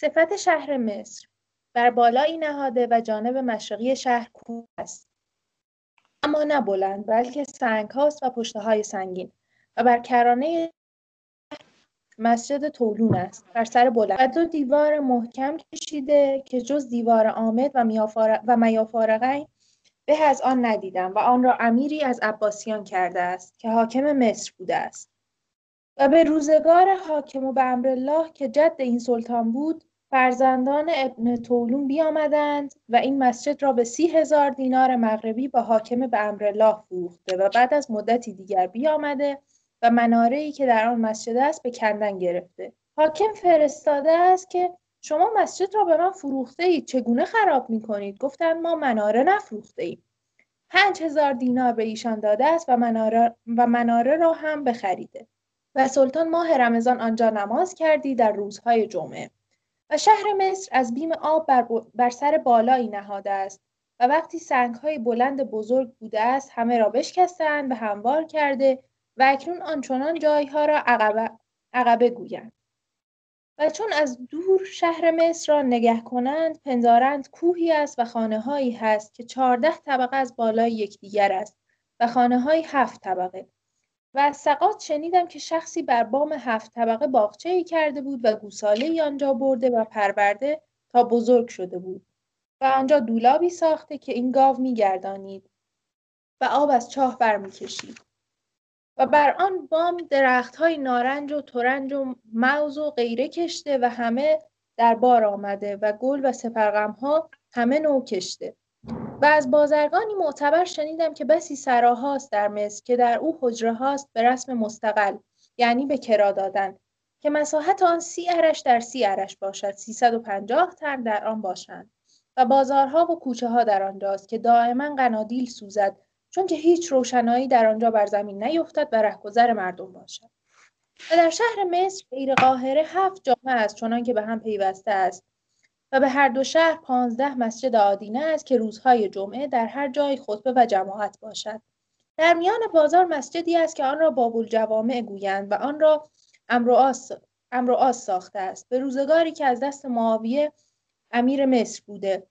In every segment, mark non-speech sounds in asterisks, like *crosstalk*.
صفت شهر مصر بر بالایی نهاده و جانب مشرقی شهر کوه است. اما نه بلند بلکه سنگ هاست و پشته های سنگین و بر کرانه مسجد طولون است بر سر بلند. و دو دیوار محکم کشیده که جز دیوار آمد و, و میافارقین به از آن ندیدم و آن را امیری از عباسیان کرده است که حاکم مصر بوده است. و به روزگار حاکم و به الله که جد این سلطان بود فرزندان ابن طولون بیامدند و این مسجد را به سی هزار دینار مغربی با حاکم به الله فروخته و بعد از مدتی دیگر بیامده و مناره که در آن مسجد است به کندن گرفته. حاکم فرستاده است که شما مسجد را به من فروخته اید چگونه خراب می کنید گفتند ما مناره نفروخته ایم پنج هزار دینار به ایشان داده است و مناره, و مناره را هم بخریده. و سلطان ماه رمضان آنجا نماز کردی در روزهای جمعه. و شهر مصر از بیم آب بر, بر سر بالایی نهاده است و وقتی های بلند بزرگ بوده است همه را بشکستند و هموار کرده و اکنون آنچنان جایها را عقبه, عقبه گویند. و چون از دور شهر مصر را نگه کنند پندارند کوهی است و خانه هایی هست که چهارده طبقه از بالای یکدیگر است و خانه های هفت طبقه. و سقات شنیدم که شخصی بر بام هفت طبقه باغچه ای کرده بود و گوساله ای آنجا برده و پرورده تا بزرگ شده بود و آنجا دولابی ساخته که این گاو میگردانید و آب از چاه برمیکشید. و بر آن بام درخت های نارنج و ترنج و موز و غیره کشته و همه در بار آمده و گل و سفرغم ها همه نو کشته. و از بازرگانی معتبر شنیدم که بسی سراهاست در مصر که در او حجره هاست به رسم مستقل یعنی به کرا دادن که مساحت آن سی ارش در سی ارش باشد 350 تن در آن باشند و بازارها و کوچه ها در آنجاست که دائما قنادیل سوزد چون که هیچ روشنایی در آنجا بر زمین نیفتد و رهگذر مردم باشد. و در شهر مصر غیر قاهره هفت جامعه است چنان که به هم پیوسته است. و به هر دو شهر پانزده مسجد آدینه است که روزهای جمعه در هر جای خطبه و جماعت باشد. در میان بازار مسجدی است که آن را باب الجوامع گویند و آن را امرو آس ساخته است. به روزگاری که از دست معاویه امیر مصر بوده.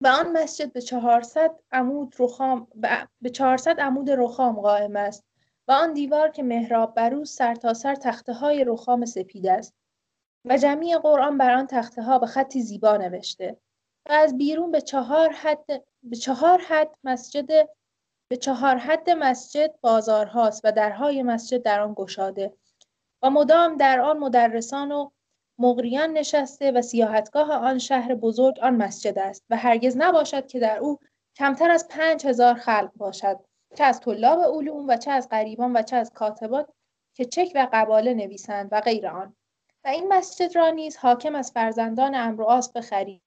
و آن مسجد به 400 عمود رخام به 400 عمود رخام قائم است و آن دیوار که محراب بر او سرتاسر سر تخته های رخام سپید است. و جمعی قرآن بر آن تخته ها به خطی زیبا نوشته و از بیرون به چهار حد به چهار حد مسجد به چهار حد مسجد بازارهاست و درهای مسجد در آن گشاده و مدام در آن مدرسان و مغریان نشسته و سیاحتگاه آن شهر بزرگ آن مسجد است و هرگز نباشد که در او کمتر از پنج هزار خلق باشد چه از طلاب علوم و چه از غریبان و چه از کاتبات که چک و قباله نویسند و غیر آن. این مسجد را نیز حاکم از فرزندان امر آس بخرید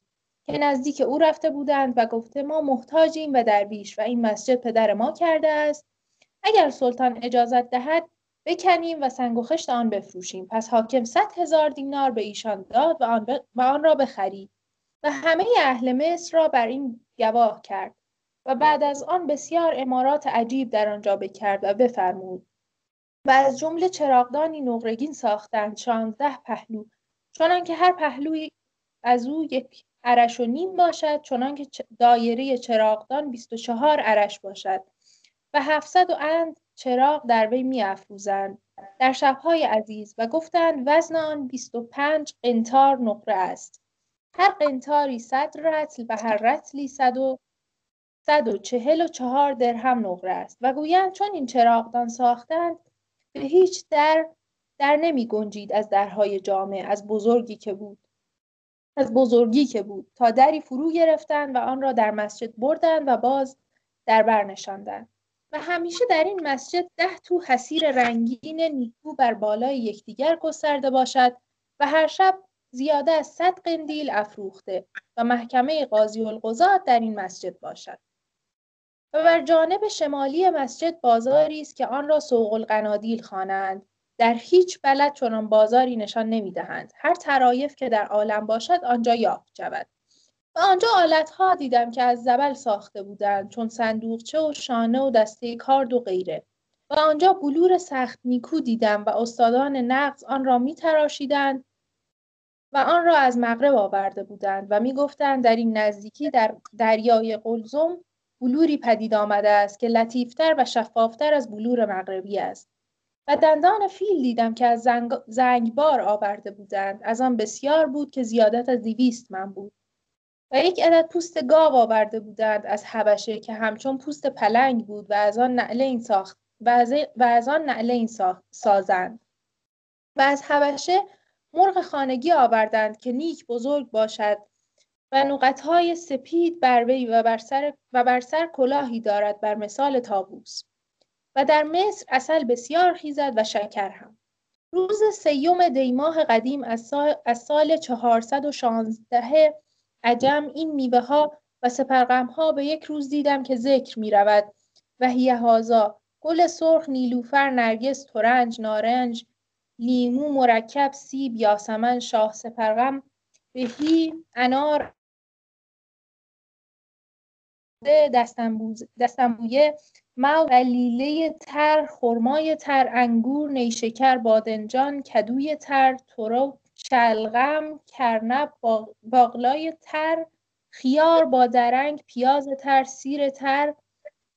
که نزدیک او رفته بودند و گفته ما محتاجیم و درویش و این مسجد پدر ما کرده است. اگر سلطان اجازت دهد بکنیم و سنگ و خشت آن بفروشیم. پس حاکم صد هزار دینار به ایشان داد و آن, و آن را بخرید. و همه اهل مصر را بر این گواه کرد و بعد از آن بسیار امارات عجیب در آنجا بکرد و بفرمود. و از جمله چراغدانی نقرگین ساختند شانزده پهلو چنان که هر پهلوی از او یک عرش و نیم باشد چنان که دایره چراغدان 24 عرش باشد و 700 و اند چراغ در وی میافروزند. در شبهای عزیز و گفتند وزن آن 25 قنتار نقره است. هر قنتاری صد رتل و هر رتلی صد و صد و چهل و چهار درهم نقره است. و گویند چون این چراغدان ساختند به هیچ در در نمی گنجید از درهای جامعه از بزرگی که بود. از بزرگی که بود. تا دری فرو گرفتند و آن را در مسجد بردند و باز در برنشاندند و همیشه در این مسجد ده تو حسیر رنگین نیکو بر بالای یکدیگر گسترده باشد و هر شب زیاده از صد قندیل افروخته و محکمه قاضی القضات در این مسجد باشد. و بر جانب شمالی مسجد بازاری است که آن را سوق القنادیل خوانند. در هیچ بلد چنان بازاری نشان نمی‌دهند. هر طرایف که در عالم باشد آنجا یافت شود. و آنجا آلتها دیدم که از زبل ساخته بودند چون صندوقچه و شانه و دسته کارد و غیره. و آنجا بلور سخت نیکو دیدم و استادان نقض آن را می تراشیدند و آن را از مغرب آورده بودند و می‌گفتند در این نزدیکی در دریای قلزم بلوری پدید آمده است که لطیفتر و شفافتر از بلور مغربی است. و دندان فیل دیدم که از زنگ... زنگبار آورده بودند. از آن بسیار بود که زیادت از دیویست من بود. و یک عدد پوست گاو آورده بودند از حبشه که همچون پوست پلنگ بود و از آن نعله این ساخت و از, و از آن نعله این سازند. و از حبشه مرغ خانگی آوردند که نیک بزرگ باشد و نقطهای سپید بر وی و بر سر و بر سر کلاهی دارد بر مثال تابوس و در مصر اصل بسیار خیزد و شکر هم. روز سیوم دیماه قدیم از سال, از سال 416 عجم این میوه ها و سپرغم ها به یک روز دیدم که ذکر می رود و هیه هازا گل سرخ نیلوفر نرگس ترنج نارنج لیمو مرکب سیب یاسمن شاه سپرغم بهی انار دستنبویه مو لیله تر خرمای تر انگور نیشکر بادنجان کدوی تر ترو شلغم کرنب باقلای تر خیار با درنگ پیاز تر سیر تر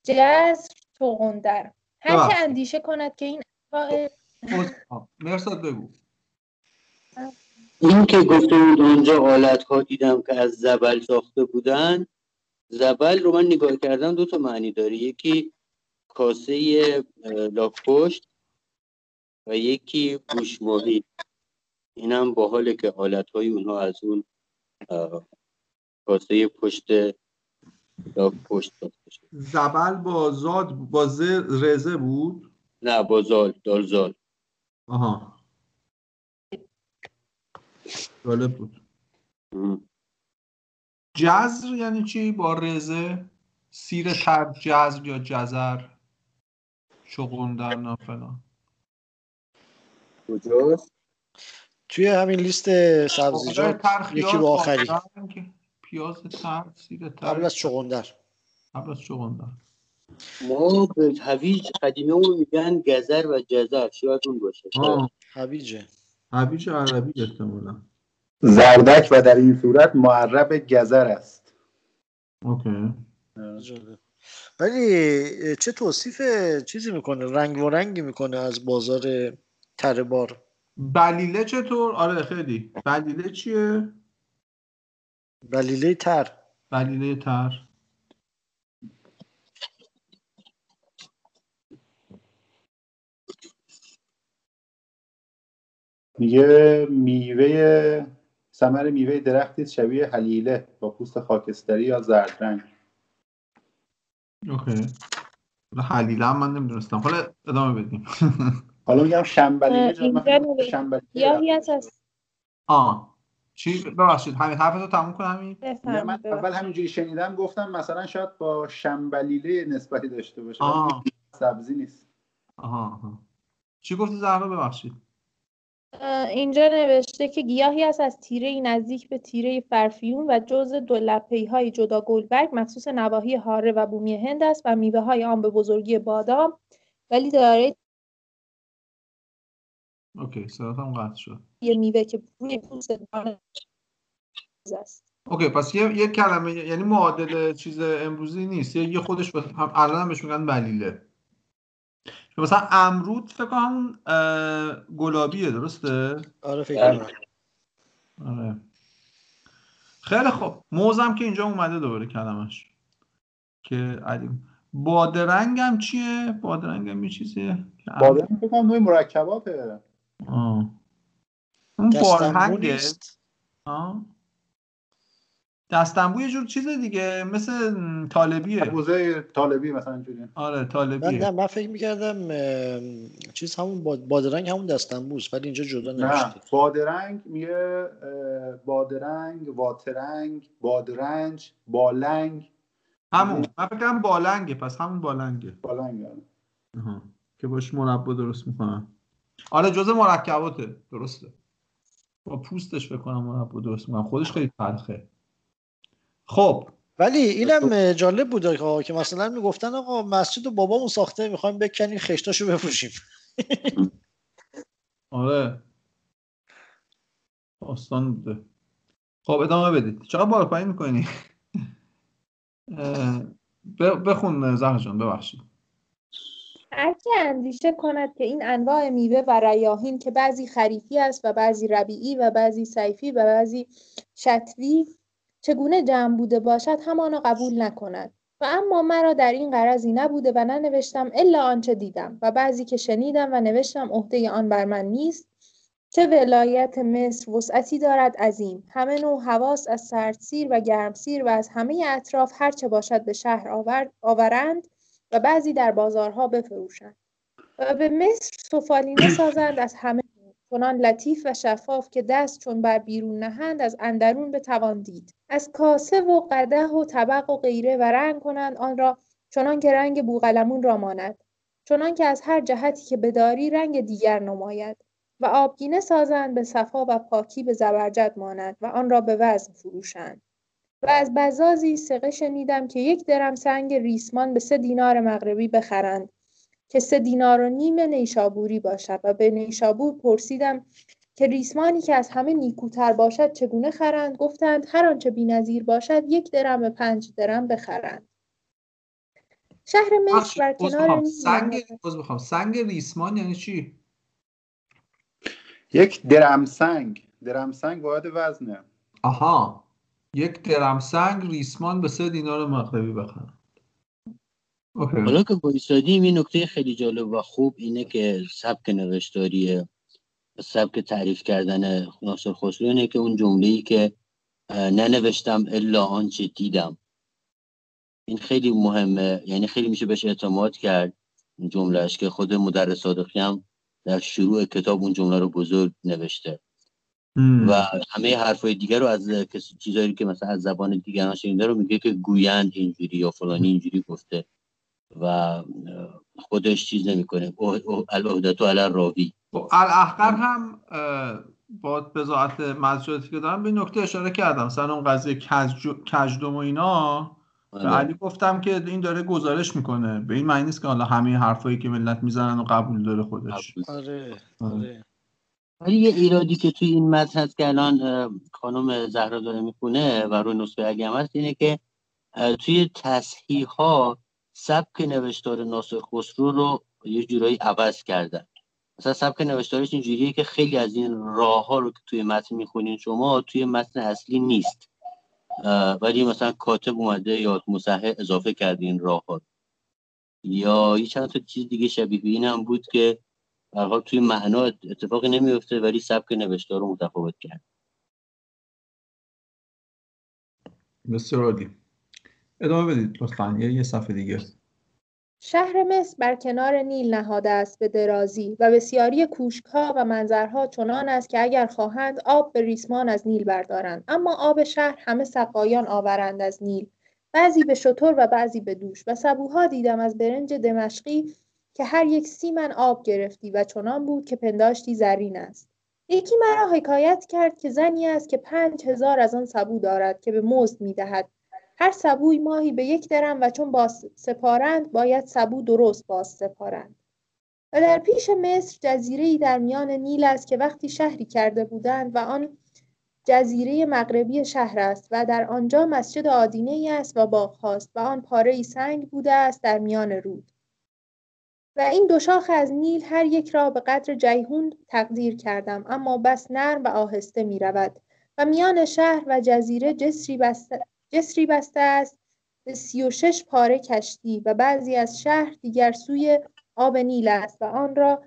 جزر توغندر. هر که اندیشه کند که این مرساد بگو. این که گفته بود اونجا آلت ها دیدم که از زبل ساخته بودن زبل رو من نگاه کردم دو تا معنی داره. یکی کاسه لاکپشت و یکی گوشماهی. این هم با حاله که حالت های اونها از اون کاسه پشت لاکپشت زبل با زاد با رزه بود؟ نه با زال دالزال آها. جالب بود. جزر یعنی چی با رزه؟ سیر تر جزر یا جزر شغندر نه فلان. کجاست؟ توی همین لیست سبزیجات یکی با آخری. پیاز تر سیر تر. قبل از چغندر. قبل از چغندر. ما به هویج قدیمه اون میگن گذر و جزر شاید اون باشه. هویجه. هویج عربی احتمالا. زردک و در این صورت معرب گذر است. اوکی. ولی چه توصیف چیزی می‌کنه؟ رنگ و رنگی می‌کنه از بازار تره بار؟ بلیله چطور؟ آره خیلی. بلیله چیه؟ بلیله تر. بلیله تر. میگه میوه ثمر میوه درختی شبیه حلیله با پوست خاکستری یا زرد رنگ اوکی حلیله هم من نمی‌دونستم. حالا ادامه بدیم. *laughs* حالا میگم شنبلیله یا هست آه. چی؟ ببخشید. همین حرفتو تموم کن همین من اول همینجوری شنیدم گفتم مثلا شاید با شنبلیله نسبتی داشته باشه. سبزی نیست. آها آها. چی گفتی زهرا؟ ببخشید. اینجا نوشته که گیاهی است از تیره نزدیک به تیره فرفیون و جز دو لپه های جدا گلبرگ مخصوص نواحی هاره و بومی هند است و میوه های آن به بزرگی بادام. ولی داره اوکی صداتم قطع شد. یه میوه که روی پوست است. اوکی پس یه, یه کلمه یعنی معادل چیز امروزی نیست. یه خودش. هم الان بهش میگن بلیله. مثلا امرود فکر کنم گلابیه درسته؟ آره فکر آره. خیلی خوب موزم که اینجا اومده دوباره کلمش. که علیم بادرنگ هم چیه؟ بادرنگ هم یه چیزیه بادرنگ فکر کنم نوع مرکباته. آه. اون بارهنگه. آه. دستنبو یه جور چیز دیگه مثل طالبیه. موزه طالبی مثلا اینجوری آره طالبیه. من, نه من فکر می‌کردم چیز همون بادرنگ همون دستنبوست ولی اینجا جدا نمیشه بادرنگ میگه بادرنگ واترنگ بادرنج بالنگ. همون. من فکر کنم بالنگه پس همون بالنگه. بالنگه آها. که باش مربا درست می‌کنن. آره جزء مرکباته. درسته. با پوستش بکنم مربا درست می‌کنم خودش خیلی تلخه. خب. ولی اینم جالب بود که مثلا می‌گفتن آقا مسجد و بابامون ساخته می‌خوایم بکنیم خشتاشو بفروشیم *laughs* آره. داستان بوده. خب ادامه بدید. چقدر بالا پایین می‌کنی؟ *laughs* بخون زهر جان ببخشید. هر اندیشه کند که این انواع میوه و ریاهین که بعضی خریفی است و بعضی ربیعی و بعضی سیفی و بعضی شتوی چگونه جمع بوده باشد همانا قبول نکند. و اما مرا در این قرضی نبوده و ننوشتم الا آنچه دیدم و بعضی که شنیدم و نوشتم عهده آن بر من نیست. چه ولایت مصر وسعتی دارد عظیم. همه نوع حواس از سردسیر و گرمسیر و از همه اطراف هرچه باشد به شهر آورد آورند و بعضی در بازارها بفروشند. و به مصر سفالینه سازند از همه چنان لطیف و شفاف که دست چون بر بیرون نهند از اندرون بتوان دید. از کاسه و قده و طبق و غیره و رنگ کنند آن را چنان که رنگ بوغلمون را ماند. چنان که از هر جهتی که بداری رنگ دیگر نماید. و آبگینه سازند به صفا و پاکی به زبرجد ماند و آن را به وزن فروشند. و از بزازی سقه شنیدم که یک درم سنگ ریسمان به سه دینار مغربی بخرند. که سه دینار و نیم نیشابوری باشد. و به نیشابور پرسیدم که ریسمانی که از همه نیکوتر باشد چگونه خرند؟ گفتند هر آنچه بینظیر باشد یک درم به پنج درم بخرند. شهر مصر بر کنار سنگ بخوام سنگ ریسمان یعنی چی؟ یک درم سنگ. درم سنگ باید وزنه. آها. یک درم سنگ ریسمان به سه دینار مغربی بخرن حالا که بایستادیم این نکته خیلی جالب و خوب اینه که سبک نوشتاریه سبک تعریف کردن ناصر خسرو اینه که اون جمله ای که ننوشتم الا آنچه دیدم. این خیلی مهمه یعنی خیلی میشه بهش اعتماد کرد این جملهش که خود مدرس صادقی هم در شروع کتاب اون جمله رو بزرگ نوشته. و همه حرفای دیگر رو از چیزایی که مثلا از زبان دیگران شنیده رو میگه که گویند اینجوری یا فلانی اینجوری گفته. و خودش چیز نمی‌کنه. العهدتو علی راوی خب، الاحقر هم با بزاعت مزجاتی که دارم به نکته اشاره کردم. مثلا اون قضیه کجدوم و اینا به آره. علی گفتم که این داره گزارش می‌کنه. به این معنی نیست که حالا همه حرفایی که ملت می‌زنن و قبول داره خودش. آره آره. ولی یه ایرادی که توی این متن هست که الان خانم زهرا داره می‌خونه و روی نسخه اگه هست اینه که توی تصحیح ها سبک نوشتار ناصر خسرو رو یه جورایی عوض کردن. مثلا سبک نوشتارش اینجوریه که خیلی از این راه ها رو که توی متن می‌خونین شما توی متن اصلی نیست. ولی مثلا کاتب اومده یا مصحح اضافه کرده این راه ها یا یه چند تا چیز دیگه شبیه به این هم بود که حال توی معنا اتفاقی نمیفته ولی سبک نوشتار رو متفاوت کرد. بسیار عالی. ادامه بدید لطفا. یه صفحه دیگه. شهر مصر بر کنار نیل نهاده است به درازی و بسیاری کوشکها و منظرها چنان است که اگر خواهند آب به ریسمان از نیل بردارند. اما آب شهر همه سقایان آورند از نیل. بعضی به شطور و بعضی به دوش و سبوها دیدم از برنج دمشقی که هر یک سی من آب گرفتی و چنان بود که پنداشتی زرین است. یکی مرا حکایت کرد که زنی است که پنج هزار از آن سبو دارد که به مزد می‌دهد. هر سبوی ماهی به یک درم و چون باز سپارند باید سبو درست باز سپارند. و در پیش مصر جزیره در میان نیل است که وقتی شهری کرده بودند و آن جزیره مغربی شهر است و در آنجا مسجد آدینه ای است و باغ و آن پاره سنگ بوده است در میان رود. و این دو شاخ از نیل هر یک را به قدر جیهون تقدیر کردم اما بس نرم و آهسته می رود و میان شهر و جزیره جسری بسته, جسری بسته است. به سی و شش پاره کشتی و بعضی از شهر دیگر سوی آب نیل است و آن را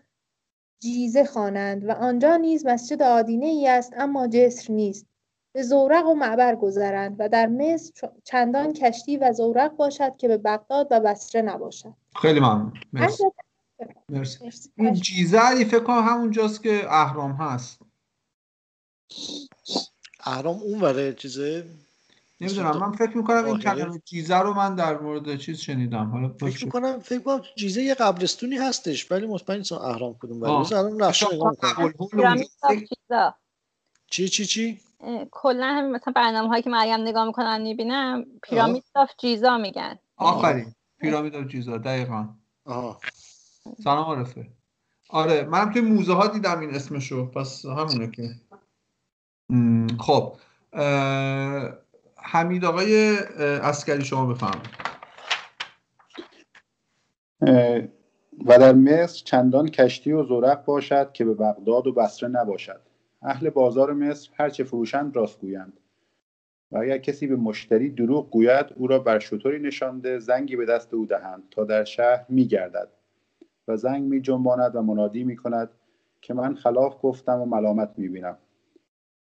جیزه خوانند و آنجا نیز مسجد آدینه ای است اما جسر نیست. به زورق و معبر گذرند و در مصر چندان کشتی و زورق باشد که به بغداد و بصره نباشد. خیلی ممنون. مرسی. مرسی. این جیزه فکر کنم همونجاست که اهرام هست. اهرام اون وره چیزه نمی‌دونم من فکر می‌کنم این کلمه جیزه رو من در مورد چیز شنیدم. حالا فکر می‌کنم فکر کنم جیزه یه قبرستونی هستش ولی مطمئن نیستم اهرام کدوم ولی الان نقشه نگاه چی چی چی؟ کلا همین مثلا برنامه هایی که مریم نگاه می‌کنم می‌بینم Pyramid of Giza میگن. آفرین. Pyramid of Giza دقیقا. آها. سلام عارفه. آره منم توی موزه ها دیدم این اسمشو پس همونه که. خب حمید آقای اسکری شما اه، و در مصر چندان کشتی و زورق باشد که به بغداد و بصره نباشد. اهل بازار مصر هرچه فروشند راست گویند. و اگر کسی به مشتری دروغ گوید او را بر شطوری نشانده زنگی به دست او دهند تا در شهر میگردد. و زنگ می جنباند و منادی می کند که من خلاف گفتم و ملامت می بینم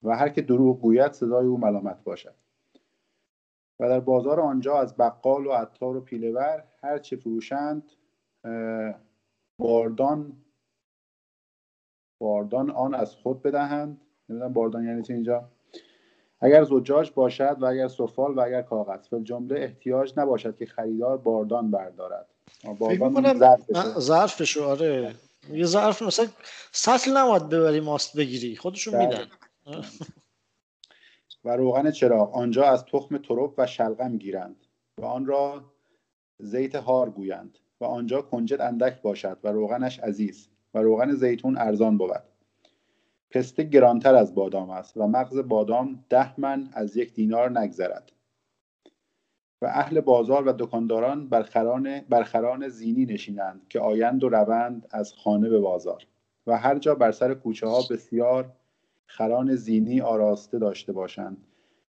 و هر که دروغ گوید صدای او ملامت باشد. و در بازار آنجا از بقال و عطار و پیلهور هر چه فروشند باردان باردان آن از خود بدهند. نمی‌دونم باردان یعنی چی اینجا؟ اگر زجاج باشد و اگر سفال و اگر کاغذ. فی جمله احتیاج نباشد که خریدار باردان بردارد. باردان. ظرفشو آره. یه ظرف مثلا سطل نباید ببری ماست بگیری. خودشون بله. میدن. و روغن چراغ آنجا از تخم ترب و شلغم گیرند و آن را زیت هار گویند و آنجا کنجد اندک باشد و روغنش عزیز و روغن زیتون ارزان بود. پسته گرانتر از بادام است و مغز بادام ده من از یک دینار نگذرد. و اهل بازار و دکانداران بر خران, بر خران زینی نشینند که آیند و روند از خانه به بازار و هر جا بر سر کوچه ها بسیار خران زینی آراسته داشته باشند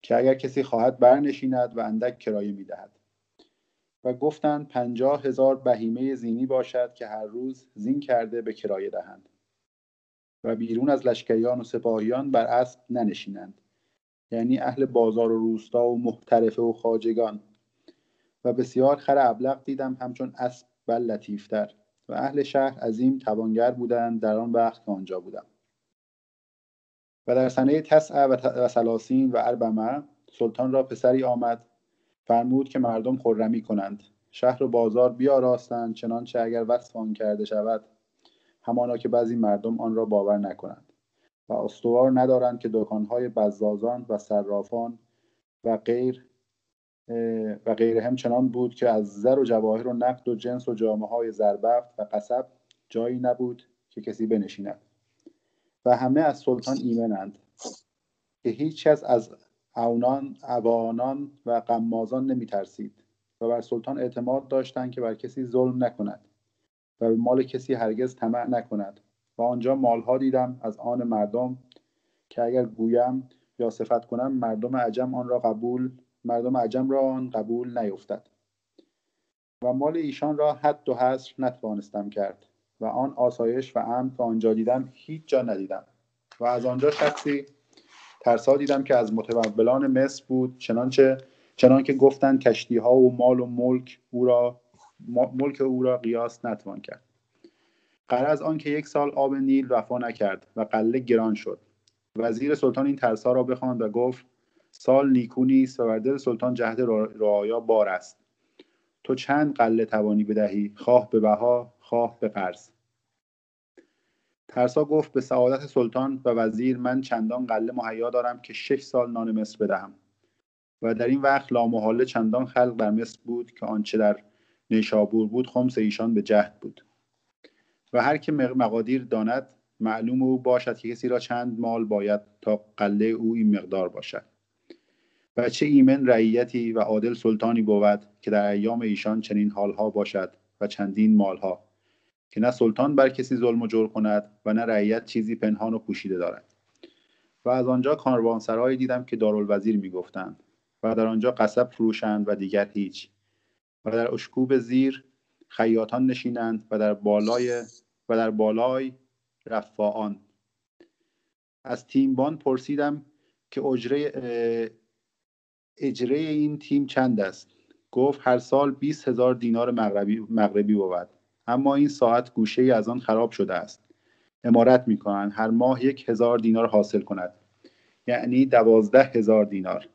که اگر کسی خواهد برنشیند و اندک کرایه می‌دهد. و گفتند پنجاه هزار بهیمه زینی باشد که هر روز زین کرده به کرایه دهند. و بیرون از لشکریان و سپاهیان بر اسب ننشینند. یعنی اهل بازار و روستا و محترفه و خاجگان و بسیار خر ابلق دیدم همچون اسب بل لطیفتر. و اهل شهر عظیم توانگر بودند در آن وقت که آنجا بودم. و در سنه تسع و, سلاسین و اربعمه سلطان را پسری آمد فرمود که مردم خرمی کنند. شهر و بازار بیاراستند چنانچه اگر وصف آن کرده شود همانا که بعضی مردم آن را باور نکنند. و استوار ندارند که دکانهای بزازان و صرافان و غیر و غیرهم چنان بود که از زر و جواهر و نقد و جنس و جامعه های زربفت و قصب جایی نبود که کسی بنشیند. و همه از سلطان ایمنند که هیچ کس از اونان اوانان و قمازان نمی ترسید و بر سلطان اعتماد داشتند که بر کسی ظلم نکند و به مال کسی هرگز طمع نکند. و آنجا مالها دیدم از آن مردم که اگر گویم یا صفت کنم مردم عجم آن را قبول مردم عجم را آن قبول نیفتد. و مال ایشان را حد و حصر نتوانستم کرد. و آن آسایش و امن که آنجا دیدم هیچ جا ندیدم. و از آنجا شخصی ترسا دیدم که از متولان مصر بود چنانچه چنان که گفتند کشتی ها و مال و ملک او را ملک او را قیاس نتوان کرد. غرض آن که یک سال آب نیل وفا نکرد و قله گران شد. وزیر سلطان این ترسا را بخواند و گفت سال نیکو نیست و بر دل سلطان جهد رعایا بار است. تو چند قله توانی بدهی؟ خواه به بها. خواه به قرض ترسا گفت به سعادت سلطان و وزیر من چندان قله مهیا دارم که شش سال نان مصر بدهم. و در این وقت لامحاله چندان خلق در مصر بود که آنچه در نیشابور بود خمس ایشان به جهد بود. و هر که مقادیر داند معلوم او باشد که کسی را چند مال باید تا قله او این مقدار باشد. و چه ایمن رعیتی و عادل سلطانی بود که در ایام ایشان چنین حالها باشد و چندین مالها. که نه سلطان بر کسی ظلم و جور کند و نه رعیت چیزی پنهان و پوشیده دارد. و از آنجا کاروانسرایی دیدم که دارالوزیر می‌گفتند و در آنجا قصب فروشند و دیگر هیچ. و در اشکوب زیر خیاطان نشینند و در بالای و در بالای رفاعان. از تیمبان پرسیدم که اجره اجره این تیم چند است؟ گفت هر سال 20 هزار دینار مغربی, مغربی بود. اما این ساعت گوشه ای از آن خراب شده است. امارت می کنند هر ماه یک هزار دینار حاصل کند یعنی دوازده هزار دینار.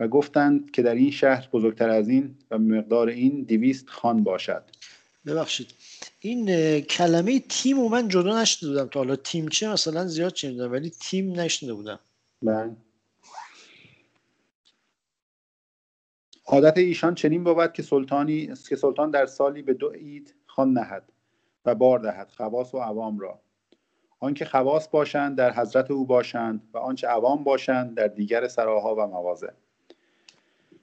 و گفتند که در این شهر بزرگتر از این و مقدار این دویست خان باشد. ببخشید. این کلمه تیم و من جدا نشده بودم تا حالا. تیم چه؟ مثلا زیاد شنیدم ولی تیم نشنیده بودم. بله. عادت ایشان چنین بود که سلطانی که سلطان در سالی به دو عید خان نهد و بار دهد خواص و عوام را. آنکه خواص باشند در حضرت او باشند و آنچه عوام باشند در دیگر سراها و مواضع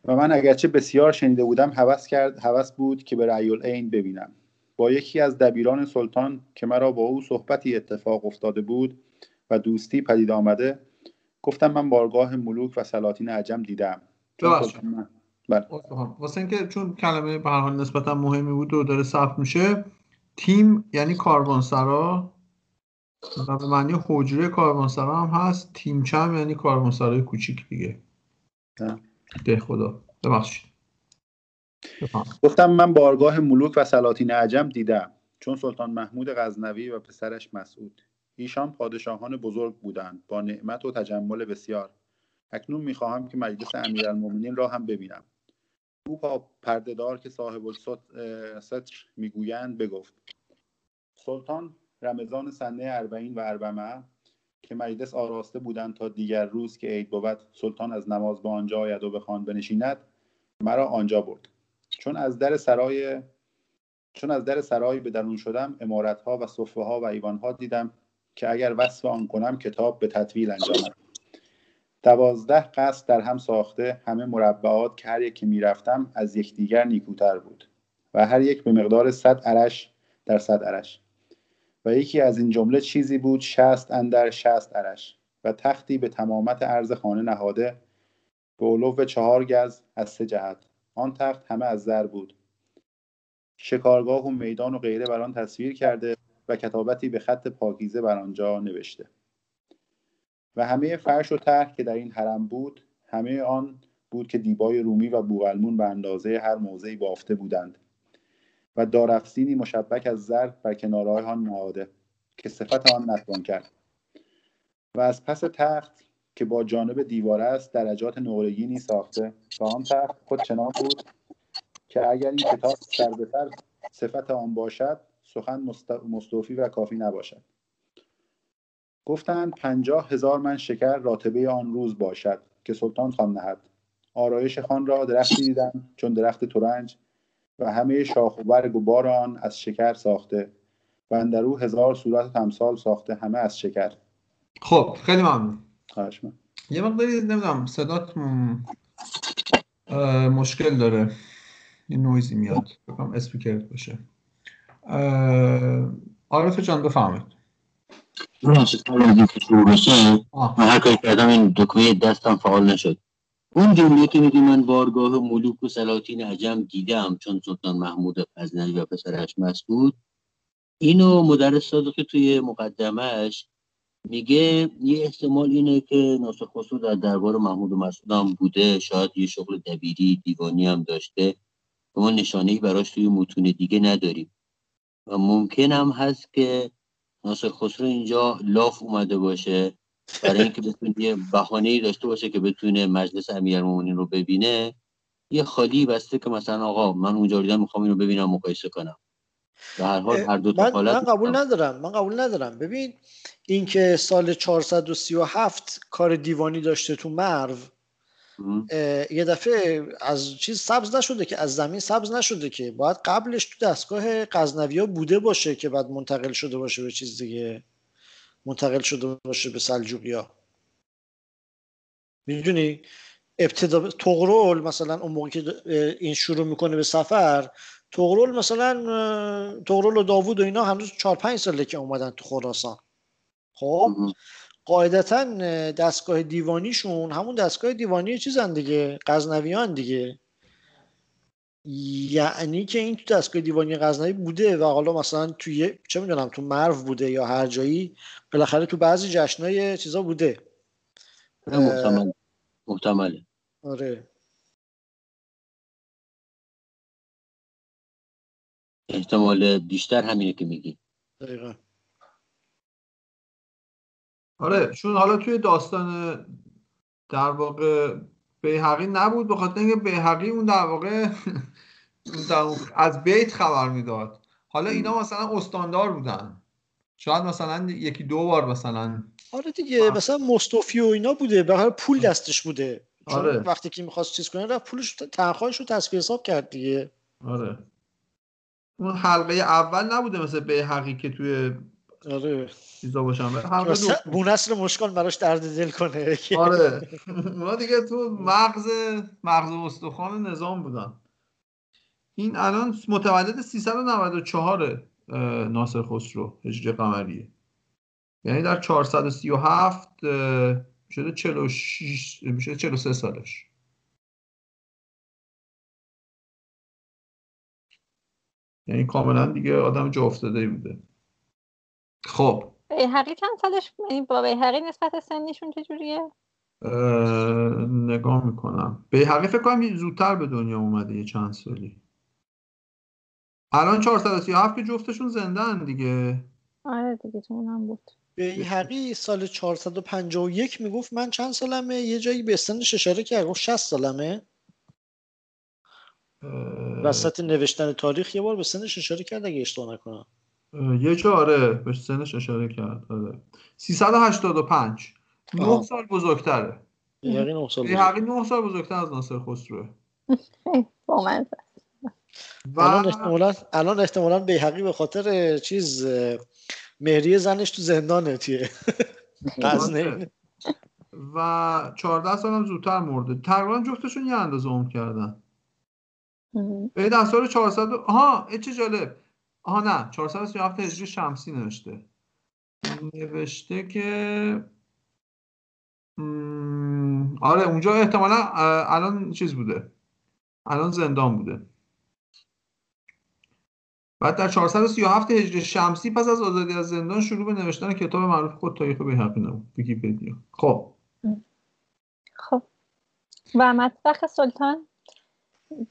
و من اگرچه بسیار شنیده بودم هوس کرد هوس بود که به رأی العین ببینم. با یکی از دبیران سلطان که مرا با او صحبتی اتفاق افتاده بود و دوستی پدید آمده گفتم من بارگاه ملوک و سلاطین عجم دیدم. چون بله. واسه اینکه چون کلمه به هر حال نسبتا مهمی بود و داره ثبت میشه تیم یعنی کاروانسرا و به معنی حجره کاروانسرا هم هست تیمچه هم یعنی کاروانسرای کوچیک دیگه. نه. ده خدا. ببخشید. گفتم من بارگاه ملوک و سلاطین عجم دیدم چون سلطان محمود غزنوی و پسرش مسعود. ایشان پادشاهان بزرگ بودند با نعمت و تجمل بسیار. اکنون می‌خواهم که مجلس امیرالمؤمنین را هم ببینم. او با پردهدار که صاحب الستر می‌گویند بگفت سلطان رمضان سنه اربعین و اربعمه که مجلس آراسته بودند تا دیگر روز که عید بود سلطان از نماز به آنجا آید و به خان بنشیند مرا آنجا برد. چون از در سرای چون از در سرای به درون شدم امارتها و صفه ها و ایوانها دیدم که اگر وصف آن کنم کتاب به تطویل انجامد. دوازده قصد در هم ساخته همه مربعات که هر یک که می‌رفتم از یکدیگر نیکوتر بود و هر یک به مقدار صد عرش در صد عرش. و یکی از این جمله چیزی بود شست اندر شست عرش و تختی به تمامت عرض خانه نهاده به علو چهار گز از سه جهت. آن تخت همه از زر بود. شکارگاه و میدان و غیره بر آن تصویر کرده و کتابتی به خط پاکیزه بر آنجا نوشته. و همه فرش و طرح که در این حرم بود همه آن بود که دیبای رومی و بوغلمون به اندازه هر موضعی بافته بودند و دارفسینی مشبک از زر بر کنارهای آن نهاده که صفت آن نتوان کرد. و از پس تخت که با جانب دیوار است درجات نقرگینی ساخته و آن تخت خود چنان بود که اگر این کتاب سر به سر صفت آن باشد سخن مست- مستوفی و کافی نباشد. گفتند پنجاه هزار من شکر راتبه آن روز باشد که سلطان خان نهد آرایش خان را درختی دیدم چون درخت ترنج و همه شاخ و برگ و بار آن از شکر ساخته و اندرو هزار صورت و تمثال ساخته همه از شکر. خب خیلی ممنون. خواهش من یه مقداری نمی‌دونم صدات م... مشکل داره. یه نویزی میاد. بکنم اسپیکر باشه. عارف جان بفهمید شروع بشه. من هر کاری کردم این دکمه دستم فعال نشد. اون جمله که میگی من بارگاه ملوک و سلاطین عجم دیدم چون سلطان محمود غزنوی و پسرش مسعود اینو مدرس صادقی توی مقدمهش میگه یه احتمال اینه که ناصر خسرو در دربار محمود و مسعود هم بوده شاید یه شغل دبیری دیوانی هم داشته. ما نشانه براش توی متون دیگه نداریم. و ممکن هم هست که ناصر خسرو اینجا لاف اومده باشه. برای اینکه بتونه یه بهانه‌ای داشته باشه که بتونه مجلس امیرالمومنین رو ببینه یه خالی بسته که مثلا آقا من اونجا دیدم می‌خوام اینو ببینم مقایسه کنم. به هر حال هر دو تا من, من قبول ندارم من قبول ندارم. ببین اینکه سال 437 کار دیوانی داشته تو مرو یه دفعه از چیز سبز نشده که از زمین سبز نشده که باید قبلش تو دستگاه غزنوی بوده باشه که بعد منتقل شده باشه به چیز دیگه. منتقل شده باشه به سلجوقیا. می‌دونی؟ ابتدا تغرل مثلا اون موقع که این شروع می‌کنه به سفر تغرل مثلا تغرل و داوود و اینا هنوز 4 5 ساله که اومدن تو خراسان. خب. قاعدتا اه، دستگاه دیوانیشون همون دستگاه دیوانی چیزن دیگه غزنویان دیگه. یعنی که این تو دستگاه دیوانی غزنوی بوده و حالا مثلا توی چه می‌دونم تو مرو بوده یا هر جایی بالاخره تو بعضی جشنای چیزا بوده. محتمل. محتمله. آره. احتمال بیشتر همینه که میگی. دقیقا. آره چون حالا توی داستان در واقع بیهقی نبود به خاطر اینکه بیهقی اون در واقع *laughs* از بیت خبر می‌داد. حالا اینا مثلا استاندار بودن. شاید مثلا یکی دو بار مثلا آره دیگه مثلا مستوفی و اینا بوده به پول دستش بوده. چون آره. وقتی که می‌خواست چیز کنه رفت پولش تنخواهش رو تصفیه حساب کرد دیگه. آره. اون حلقه اول نبوده مثل بیهقی که توی آره. چیزا باشن. حلقه دوم بونصر مشکان براش درد دل کنه. *laughs* آره. اونا دیگه تو مغز مغز استخوان نظام بودن. این الان متولد 394 اه، ناصر خسرو هجری قمریه. یعنی در 437 اه، شده 46 میشه 43 سالش. یعنی کاملا دیگه آدم جا افتاده ای بوده. خب. بیهقی چند سالش یعنی با بیهقی نسبت سنیشون چجوریه؟ اه، نگاه می‌کنم. بیهقی فکر کنم زودتر به دنیا اومده یه چند سالی. الان 437 که جفتشون زندن دیگه. آره دیگه تو اونم بود. بیهقی سال 451 می‌گفت من چند سالمه؟ یه جایی به سنش اشاره کرد گفت 60 سالمه. اه، وسط نوشتن تاریخ یه بار به سنش اشاره کرد اگه اشتباه نکنم. یه جا آره به سنش اشاره کرد آره. 385 نه آها. سال بزرگتره. بیهقی 9 سال. بیهقی نه سال بزرگتر از ناصر خسروه *laughs* با من و الان احتمالا الان احتمالا بیهقی به خاطر چیز مهریه زنش تو زندانه غزنین *laughs* و 14 سال هم زودتر مرده. تقریبا جفتشون یه اندازه عمر کردن. به سال 400 و- آها ای چه جالب. آها نه 437 هجری شمسی نوشته. نوشته که آره اونجا احتمالا الان چیز بوده. الان زندان بوده. بعد در 437 هجری شمسی پس از آزادی از زندان شروع به نوشتن کتاب معروف خود تاریخ بیهقی نمود ویکی‌پدیا خب. خب. و مطبخ سلطان؟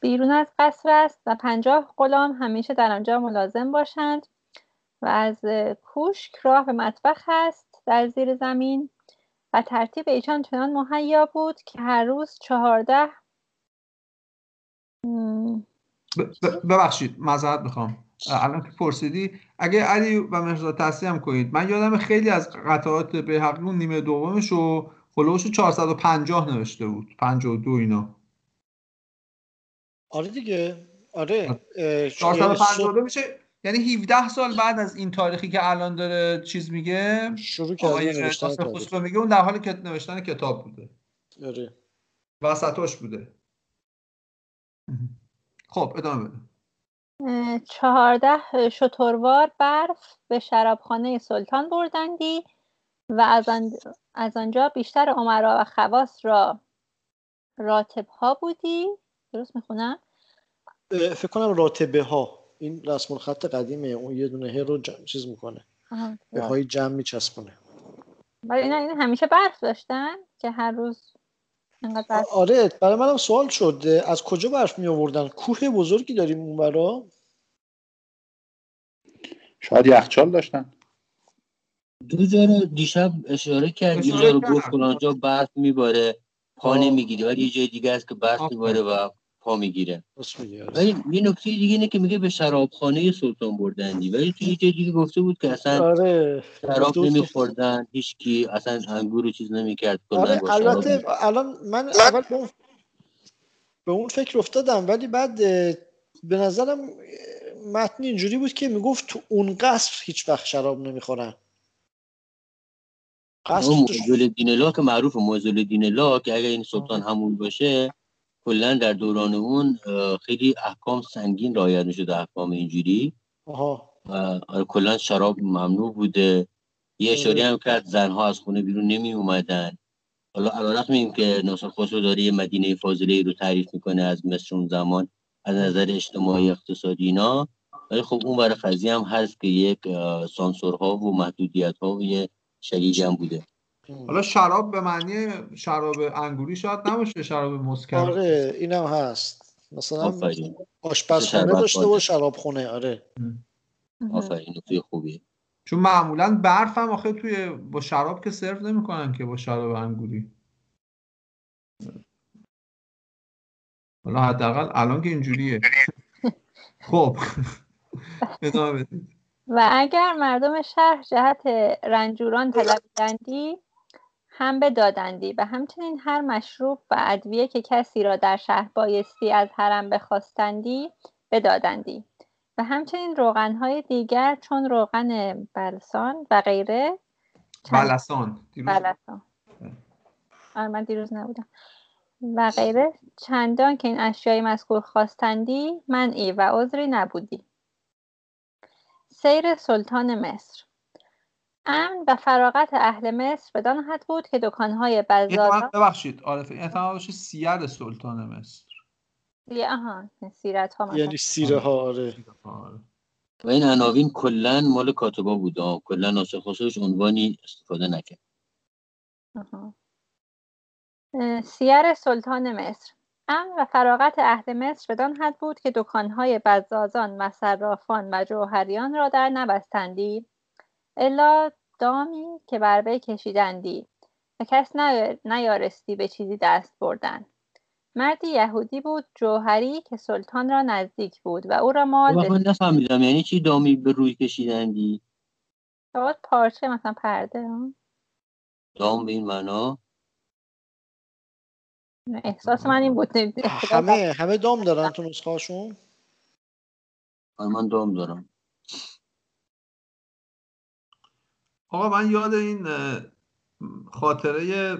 بیرون از قصر است و پنجاه غلام همیشه در آنجا ملازم باشند و از کوشک راه به مطبخ است در زیر زمین و ترتیب ایشان چنان مهیا بود که هر روز چهارده ببخشید معذرت می‌خوام. الان که پرسیدی اگه علی و مهرزاد تصحیح هم کنید من یادم خیلی از قطعات به اون نیمه دومش رو هلوش 450 نوشته بود. 52 اینا. آره دیگه. آره اه، اه، 452 میشه. یعنی 17 سال بعد از این تاریخی که الان داره چیز میگه شروع کرده نوشتن میگه اون در حال نوشتن کتاب بوده. آره. وسطاش بوده. خب ادامه بده. چهارده شتروار برف به شرابخانه سلطان بردندی و از, آن... از آنجا بیشتر امرا و خواص را راتب ها بودی. درست می‌خونم؟ فکر کنم راتبه ها. این رسم الخط قدیمه. اون یه دونه ه رو جمع چیز می‌کنه. به های جمع میچسبونه. ولی اینا این همیشه برف داشتن که هر روز انقدر برف آره برای منم سوال شد. از کجا برف می آوردن کوه بزرگی داریم اونورا شاید یخچال داشتن. دو جا رو دیشب اشاره کرد یه جا رو. گفت فلانجا برف میباره. پا آه. نمی‌گیره ولی یه جای دیگه است که برف. میباره و پا می‌گیره. آره. ولی یه نکته دیگه اینه که میگه به شرابخانه سلطان بردندی. ولی تو یه جای دیگه گفته بود که اصلا آره. شراب نمیخوردن هیچکی اصلا انگور رو چیز نمی‌کرد کلا آره البته الان من اول به اون, به اون فکر افتادم ولی بعد به نظرم متن اینجوری بود که می‌گفت تو اون قصر هیچ وقت شراب نمی‌خورن. قصر موزول دینلا که معروف موزول دینلا که اگر این سلطان همون باشه کلا در دوران اون خیلی احکام سنگین رعایت می‌شد احکام اینجوری. آره، کلا شراب ممنوع بوده. یه اشاره هم کرد زنها از خونه بیرون نمی اومدن حالا علیرغم این که ناصر خسرو داره یه مدینه فاضله رو تعریف می‌کنه از مصر اون زمان از نظر اجتماعی اقتصادی اینا. ولی خب اون برای قضیه هم هست که یک سانسورها و محدودیت ها و یه هم بوده. حالا شراب به معنی شراب انگوری شاید نباشه شراب مسکر آره اینم هست. مثلا آشپزخونه داشته. و شرابخونه آره. آفرین نکته خوبیه چون معمولا برف هم آخه توی با شراب که سرو نمی‌کنن که با شراب انگوری. حالا حداقل الان که اینجوریه. خب. *laughs* ادامه بدید و اگر مردم شهر جهت رنجوران طلبیدندی هم بدادندی و همچنین هر مشروب و ادویه که کسی را در شهر بایستی از حرم بخواستندی بدادندی و همچنین روغنهای دیگر چون روغن بلسان و غیره. بلسان. دیروز بلسان. آره من دیروز نبودم. و غیره. چندان که این اشیای مذکور خواستندی منعی و عذری نبودی. سیر سلطان مصر. امن و فراغت اهل مصر بدان حد بود که دکانهای بزازان ببخشید. عارف احتمال باشه سیر سلطان مصر. آها سیرت ها مثلا. یعنی سیره ها آره. آره. و این عناوین کلا مال کاتبا بود. کلا ناسخ خاصش عنوانی استفاده نکرد. آها. سیر سلطان مصر. امن و فراغت اهل مصر بدان حد بود که دکانهای بزازان و صرافان و جوهریان را در نبستندی الا دامی که بر وی کشیدندی و کس نیا- نیارستی به چیزی دست بردن. مردی یهودی بود جوهری که سلطان را نزدیک بود و او را مال من نفهمیدم. یعنی چی دامی به روی کشیدندی؟ سواد پارچه مثلا پرده. ها؟ دام به این معنا؟ احساس من این بود. *laughs* همه همه دام دارن تو نسخه هاشون آره من دام دارم. آقا من یاد این خاطره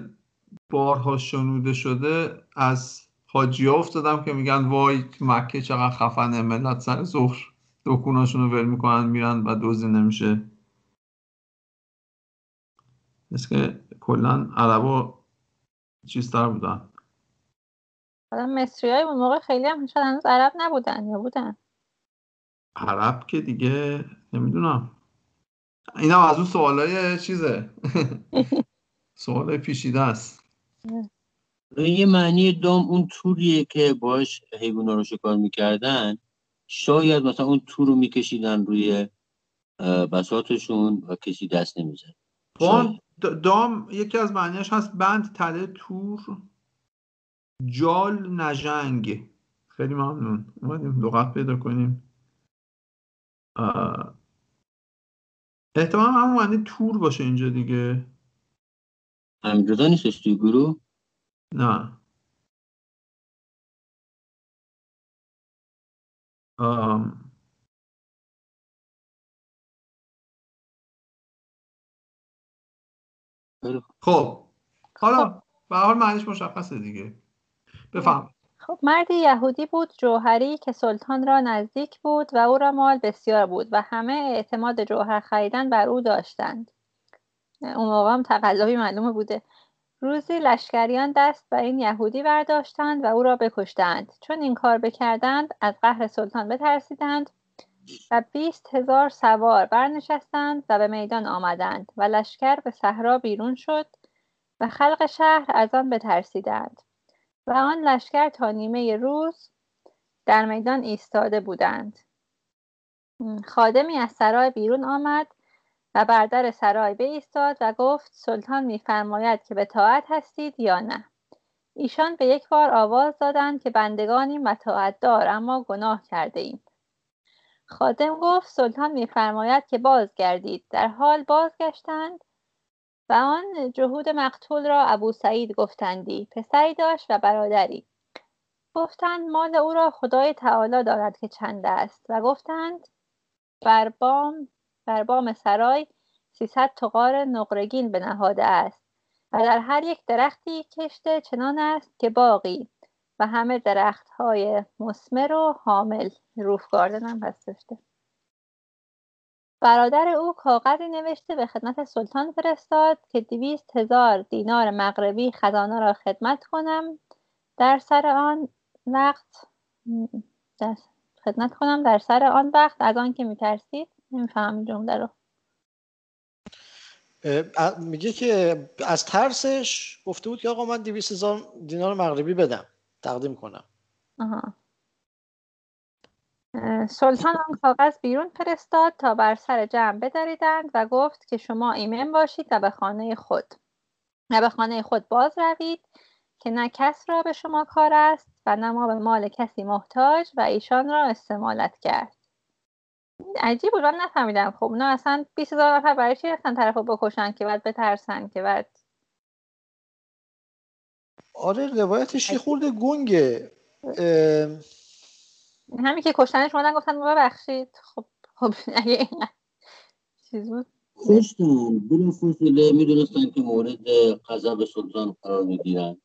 بارها شنوده شده از حاجی افتادم که میگن وای مکه چقدر خفنه ملت سر ظهر. دکوناشون رو ول می‌کنن میرن و دوزی نمیشه. مثل که کلا عربا چیزتر بودن. حالا مصری های اون موقع خیلی هم شاید هنوز عرب نبودن یا بودن؟ عرب که دیگه نمی‌دونم. این هم از اون سوالای چیزه. *laughs* سوالای پیشیده است. یه معنی دام اون توریه که باش حیوونا رو شکار می‌کردن شاید مثلا اون تور رو میکشیدن روی اه، بساطشون و کسی دست نمی‌زد. دام یکی از معنیش هست بند تله تور جال نژنگ. خیلی ممنون. اومدیم لغت پیدا کنیم. احتمال همون معنی تور باشه اینجا دیگه. همینجدا نیستش توی گروه؟ نه. آم. خب. حالا به هر حال معنیش مشخصه دیگه. بفهم. خب مردی یهودی بود جوهری که سلطان را نزدیک بود و او را مال بسیار بود و همه اعتماد جوهر خریدن بر او داشتند. اون موقع هم تقلبی معلومه بوده. روزی لشکریان دست بر این یهودی برداشتند و او را بکشتند. چون این کار بکردند از قهر سلطان بترسیدند و بیست هزار سوار برنشستند و به میدان آمدند و لشکر به صحرا بیرون شد و خلق شهر از آن بترسیدند. و آن لشکر تا نیمه روز در میدان ایستاده بودند. خادمی از سرای بیرون آمد و بر در سرای بایستاد و گفت سلطان میفرماید که به طاعت هستید یا نه. ایشان به یک بار آواز دادند که بندگانیم و طاعت دار اما گناه کرده ایم خادم گفت سلطان میفرماید که بازگردید. در حال بازگشتند و آن جهود مقتول را ابو سعید گفتندی پسری داشت و برادری. گفتند مال او را خدای تعالی دارد که چند است. و گفتند بر بام بر بام سرای سیصد تغار نقرگین بنهاده است. و در هر یک درختی کشته چنان است که باقی. و همه درخت های مسمر و حامل روف گاردن هم پس داشته. برادر او کاغذی نوشته به خدمت سلطان فرستاد که دویست هزار دینار مغربی خزانه را خدمت کنم. در سر آن وقت خدمت کنم. در سر آن وقت از آن که میترسید نمیفهم جمله رو. میگه که از ترسش گفته بود که آقا من 200 هزار دینار مغربی بدم تقدیم کنم. آها. سلطان آن کاغذ بیرون فرستاد تا بر سر جمع بدریدند و گفت که شما ایمن باشید و به خانه خود و به خانه خود باز روید که نه کس را به شما کار است و نه ما به مال کسی محتاج و ایشان را استمالت کرد. عجیب بود من نفهمیدم. خب اونا اصلا 20 هزار نفر برای چی رفتن طرف رو بکشن که بعد بترسن که بعد؟ آره روایتش یه خورده؟ گنگه همین که کشتنش اومدن گفتن ببخشید. خب خب اگه این چیز بود. کشتن. بلا می‌دونستن که مورد غضب سلطان قرار می‌گیرن.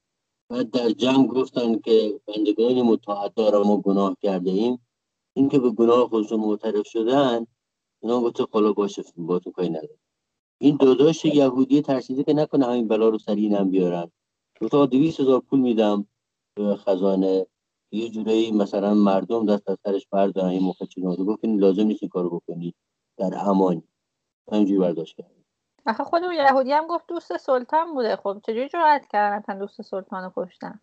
بعد در جمع گفتن که بندگان متعهد دارا ما گناه کرده ایم. این که به گناه خودشون معترف شدن اینا گفته خلا باشه با تو کاری نداره این داداش یهودی ترسیده که نکنه همین بلا رو اینم بیارن گفت دویست هزار پول میدم به خزانه. یه جورایی مثلا مردم دست از سرش بردارن این موقع چی گفت لازم نیست این کارو بکنی. در امان. همینجوری برداشت کرد آخه خود اون یهودی هم گفت دوست سلطان بوده. خب چجوری جرأت کردن دوست سلطان رو کشتن؟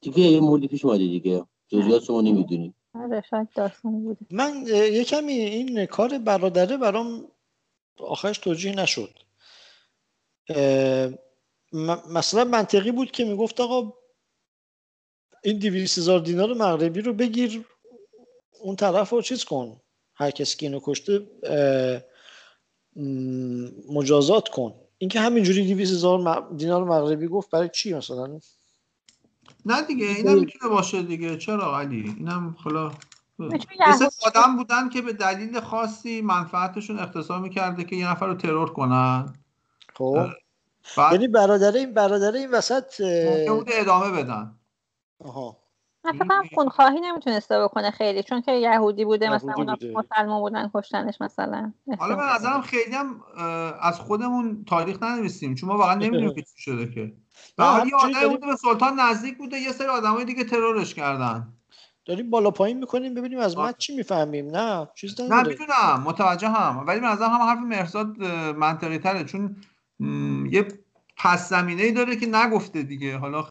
دیگه یه موردی پیش اومده دیگه. جزئیات شما نمی‌دونی. آره بوده. من یه کمی این کار برادره برام آخرش توجیه نشد. مثلا منطقی بود که می‌گفت آقا این دیویس هزار دینار مغربی رو بگیر اون طرف رو چیز کن. هر کسی که اینو کشته مجازات کن. اینکه همینجوری دیویس هزار دینار مغربی گفت برای چی مثلا؟ نه دیگه اینم می‌تونه باشه دیگه. چرا علی؟ اینم خلا مثل آدم بودن که به دلیل خاصی منفعتشون اختصار می‌کرده که یه نفر رو ترور کنن. خب. یعنی برادره این برادره این وسط بوده ادامه بدن. آها. من فکر خونخواهی نمی‌تونسته بکنه خیلی چون که یهودی بوده مثلا اونا مسلمان بودن کشتنش مثلا حالا به نظرم خیلی هم از خودمون تاریخ ننویسیم چون ما واقعا نمی‌دونیم که چی شده که. و یه آدمی بوده به سلطان نزدیک بوده یه سری آدمای دیگه ترورش کردن. داریم بالا پایین می‌کنیم ببینیم از من چی می‌فهمیم. نه چیز نه می‌دونم متوجه هم. ولی به نظر هم حرف مرزاد منطقی تره چون یه پس زمینه ای داره که نگفته دیگه. حالا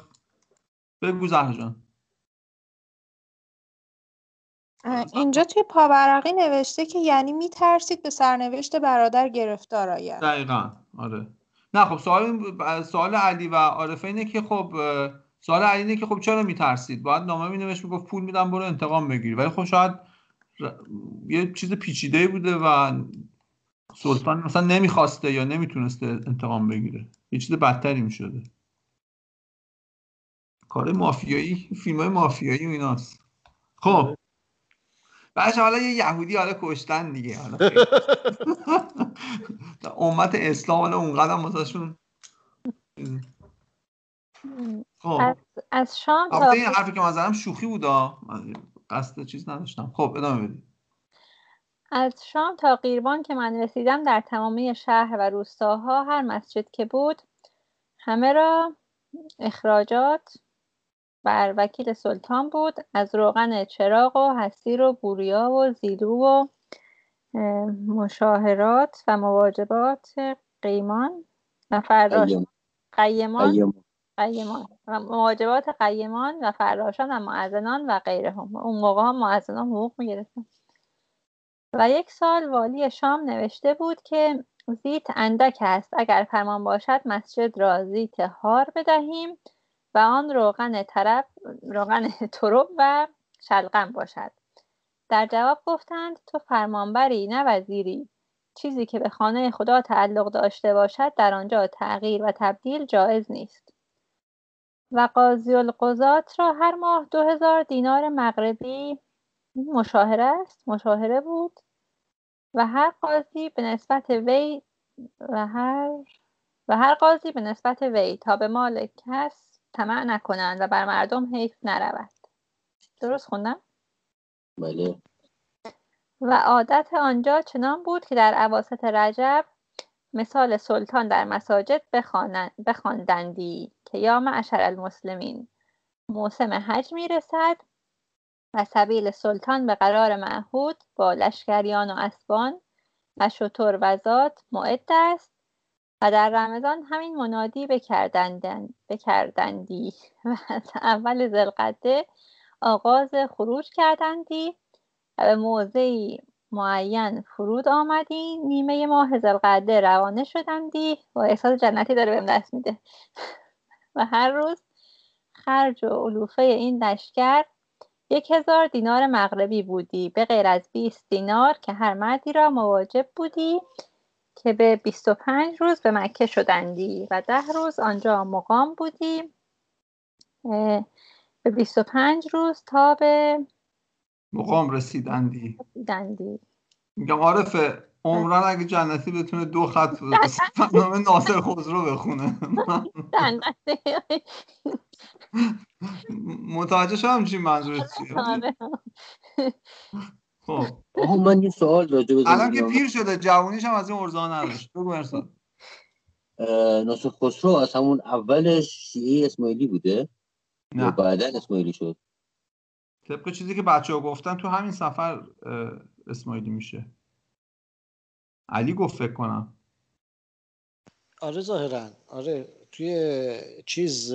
بگو زهر جان. اینجا توی پاورقی نوشته که یعنی میترسید به سرنوشت برادر گرفتار آید. دقیقا آره. نه خب سوال سوال علی و عارفه اینه که خب سوال علی اینه که خب چرا میترسید؟ باید نامه می نوشت می‌گفت پول میدم برو انتقام بگیری. ولی خب شاید یه چیز پیچیده بوده و سلطان مثلا نمی‌خواسته یا نمی‌تونسته انتقام بگیره. یه چیز بدتری می‌شده. کار مافیایی فیلم های مافیایی و ایناست. خب. بعدش حالا یه یهودی حالا کشتن دیگه حالا *laughs* امت اسلام حالا اونقدر مثلا خب. از, شام تا این حرفی که من شوخی بودا. قصد چیز نداشتم. خب ادامه بدید از شام تا قیروان که من رسیدم در تمامی شهر و روستاها هر مسجد که بود همه را اخراجات بر وکیل سلطان بود. از روغن چراغ و حسیر و بوریا و زیلو و مشاهرات و مواجبات قیمان. و فراش قیمان. قیمان. مواجبات قیمان و فراشان و معزنان و غیره هم. اون موقع هم معزنان حقوق می‌گرفتن. و یک سال والی شام نوشته بود که زیت اندک است. اگر فرمان باشد مسجد را زیت هار بدهیم. و آن روغن طرب روغن *laughs* ترب و شلغم باشد. در جواب گفتند تو فرمانبری نه وزیری. چیزی که به خانه خدا تعلق داشته باشد در آنجا تغییر و تبدیل جایز نیست. و قاضی القضات را هر ماه دو هزار دینار مغربی مشاهره است مشاهره بود. و هر قاضی به نسبت وی و هر و هر قاضی به نسبت وی تا به مال کس طمع نکنند و بر مردم حیف نرود. درست خوندم؟ بله. و عادت آنجا چنان بود که در عواست رجب مثال سلطان در مساجد بخواندندی که یا معشر المسلمین موسم حج می‌رسد و سبیل سلطان به قرار معهود با لشکریان و اسبان و شطور و زاد معد است و در رمضان همین منادی بکردندی. و *laughs* از اول زلقده آغاز خروج کردندی و به موضعی معین فرود آمدی. نیمه ماه زلقده روانه شدندی. و احساس جنتی داره بهم دست میده. *laughs* و هر روز خرج و علوفه این لشکر یک هزار دینار مغربی بودی. به غیر از 20 دینار که هر مردی را مواجب بودی. که به 25 روز به مکه شدندی و ده روز آنجا مقام بودی به 25 روز تا به مقام رسیدندی. دندی میگم عارفه عمران اگه جنتی بتونه دو خط *laughs* نام ناصر خسرو بخونه. *laughs* متوجه شدم چی منظورت چیه. آره. خب. آها من یه سوال راجع به الان که پیر شده جوونیش هم از این ارزا نداشت. بگو ارسال. اه، ناصر خسرو از همون اولش شیعه اسماعیلی بوده؟ نه. بعدا اسماعیلی شد؟ طبق چیزی که بچه ها گفتن تو همین سفر اسماعیلی میشه. علی گفت فکر کنم. آره ظاهرا. آره توی چیز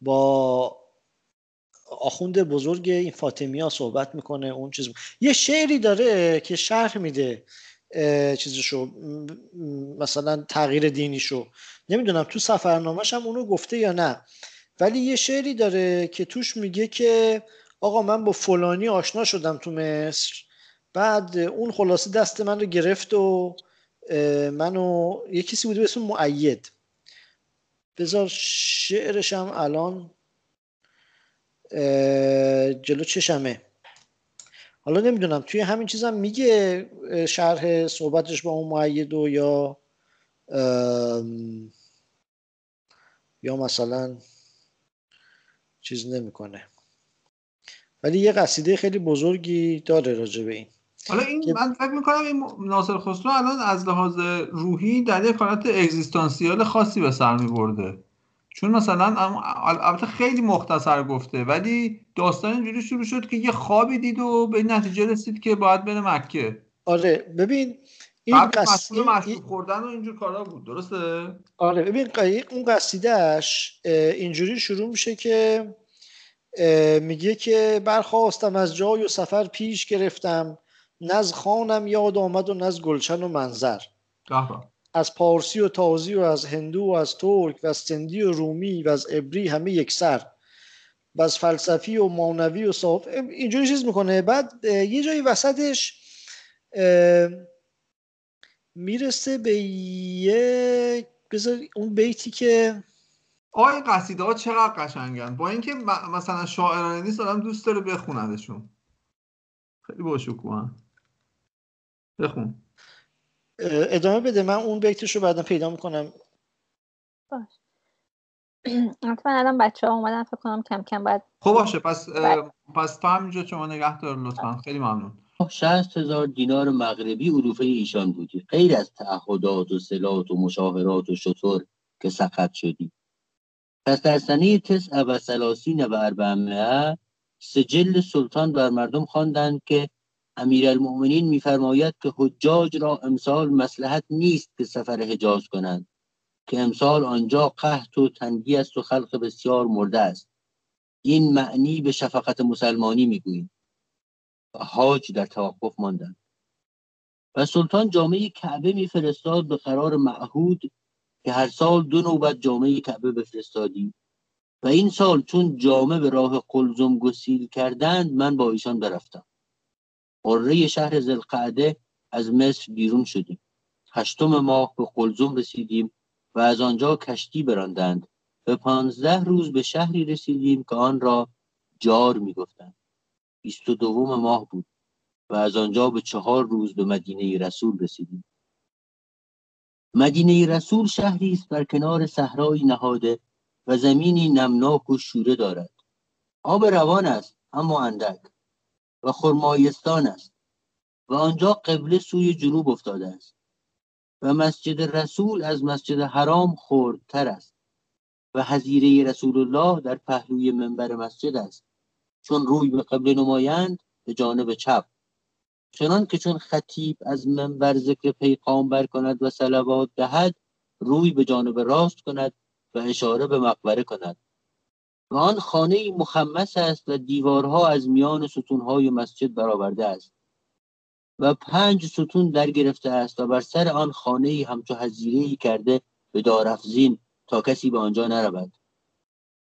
با آخوند بزرگ این فاطمی ها صحبت می‌کنه اون چیز. یه شعری داره که شرح میده چیزشو مثلا تغییر دینیشو. نمی‌دونم تو سفرنامهش هم اونو گفته یا نه. ولی یه شعری داره که توش میگه که آقا من با فلانی آشنا شدم تو مصر. بعد اون خلاصه دست من رو گرفت و منو یه کسی بوده به اسم معید. بذار شعرش هم الان جلو چشمه. حالا نمی‌دونم توی همین چیزم میگه شرح صحبتش با اون معید و یا یا مثلا چیز نمی‌کنه. ولی یه قصیده خیلی بزرگی داره راجع به این. حالا این که- من فکر می‌کنم این ناصر خسرو الان از لحاظ روحی در یک حالت اگزیستانسیال خاصی به سر میبرده. چون مثلا البته خیلی مختصر گفته ولی داستان اینجوری شروع شد که یه خوابی دید و به نتیجه رسید که باید بره مکه. آره ببین این قبل قص... مشغول این- مشروب خوردن و اینجور کارا بود درسته؟ آره ببین اون قصیدهش اینجوری شروع میشه که میگه که برخواستم از جای و سفر پیش گرفتم نز خانم یاد آمد و نز گلشن و منظر. از پارسی و تازی و از هندو و از ترک و از سندی و رومی و از عبری همه یک سر. و از فلسفی و مانوی و صاف اینجوری چیز می‌کنه. بعد یه جایی وسطش می‌رسه به یه بذار اون بیتی که آقا این قصیده ها چقدر قشنگن. با اینکه مثلا شاعرانه نیست آدم دوست داره بخوندشون خیلی باشکوهن بخون. ادامه بده. من اون بیتش رو بعدا پیدا می‌کنم. باش. *clears throat* حتما الان بچه ها اومدن فکر کنم کم کم باید خب باشه پس. پس تا همینجا شما نگه دار لطفا. خیلی ممنون. شصت هزار دینار مغربی علوفه ایشان بودی غیر از تعهدات و سلات و مشاهرات و شطور که سقط شدی. پس در سنه تسع و سلاسین و اربعمائه سجل سلطان بر مردم خواندند که امیرالمؤمنین میفرماید که حجاج را امسال مسلحت نیست که سفر حجاز کنند که امسال آنجا قحط و تنگی است و خلق بسیار مرده است. این معنی به شفقت مسلمانی می‌گوییم. و حاج در توقف ماندند و سلطان جامعه کعبه میفرستاد به قرار معهود که هر سال دو نوبت جامعه کعبه بفرستادیم. و این سال چون جامعه به راه قلزم گسیل کردند من با ایشان برفتم. قره شهر زلقعده از مصر بیرون شدیم. هشتم ماه به قلزم رسیدیم و از آنجا کشتی براندند. به پانزده روز به شهری رسیدیم که آن را جار می‌گفتند. بیست و دوم ماه بود و از آنجا به چهار روز به مدینه رسول رسیدیم. مدینه رسول شهری است بر کنار صحرایی نهاده و زمینی نمناک و شوره دارد. آب روان است اما اندک. و خرمایستان است و آنجا قبله سوی جنوب افتاده است و مسجد رسول از مسجد حرام خردتر است و حزیره رسول الله در پهلوی منبر مسجد است چون روی به قبله نمایند به جانب چپ. چنان که چون خطیب از منبر ذکر پیغامبر کند و صلوات دهد روی به جانب راست کند و اشاره به مقبره کند. آن خانه مخمس است و دیوارها از میان ستونهای مسجد برآورده است و پنج ستون در گرفته است و بر سر آن خانه همچو حزیره کرده به دارافزین تا کسی به آنجا نرود.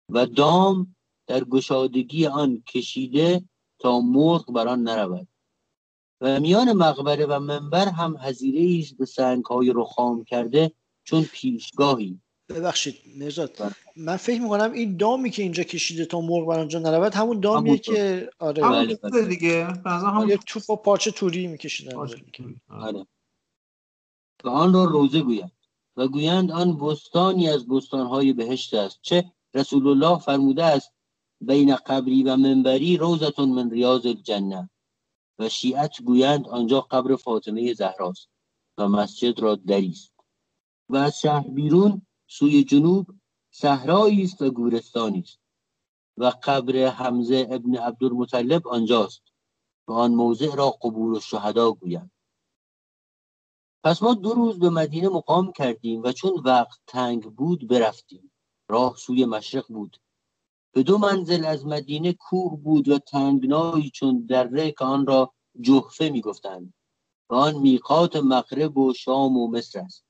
و دام در گشادگی آن کشیده تا مرغ بر آن نرود. و میان مقبره و منبر هم حزیره است به سنگهای رخام کرده چون پیشگاهی. ببخشید مرزاد من فکر می‌کنم این دامی که اینجا کشیده تا مرغ بر اونجا نرود همون دامیه همون که آره. همون بله، دیگه. هم یه توپ و پارچه توری میکشیدن. آره. آره. و آن را روزه گویند. و گویند آن بستانی از بستانهای بهشت است. چه رسول الله فرموده است بین قبری و منبری روزتون من ریاض الجنه. و شیعت گویند آنجا قبر فاطمه زهراست. و مسجد را دری است و از شهر بیرون سوی جنوب صحرایی است و گورستانی است. و قبر حمزه ابن عبدالمطلب آنجاست و آن موضع را قبور الشهدا گویند. پس ما دو روز به مدینه مقام کردیم و چون وقت تنگ بود برفتیم. راه سوی مشرق بود. به دو منزل از مدینه کوه بود و تنگنایی چون دره که آن را جحفه می‌گفتند. و آن میقات مغرب و شام و مصر است.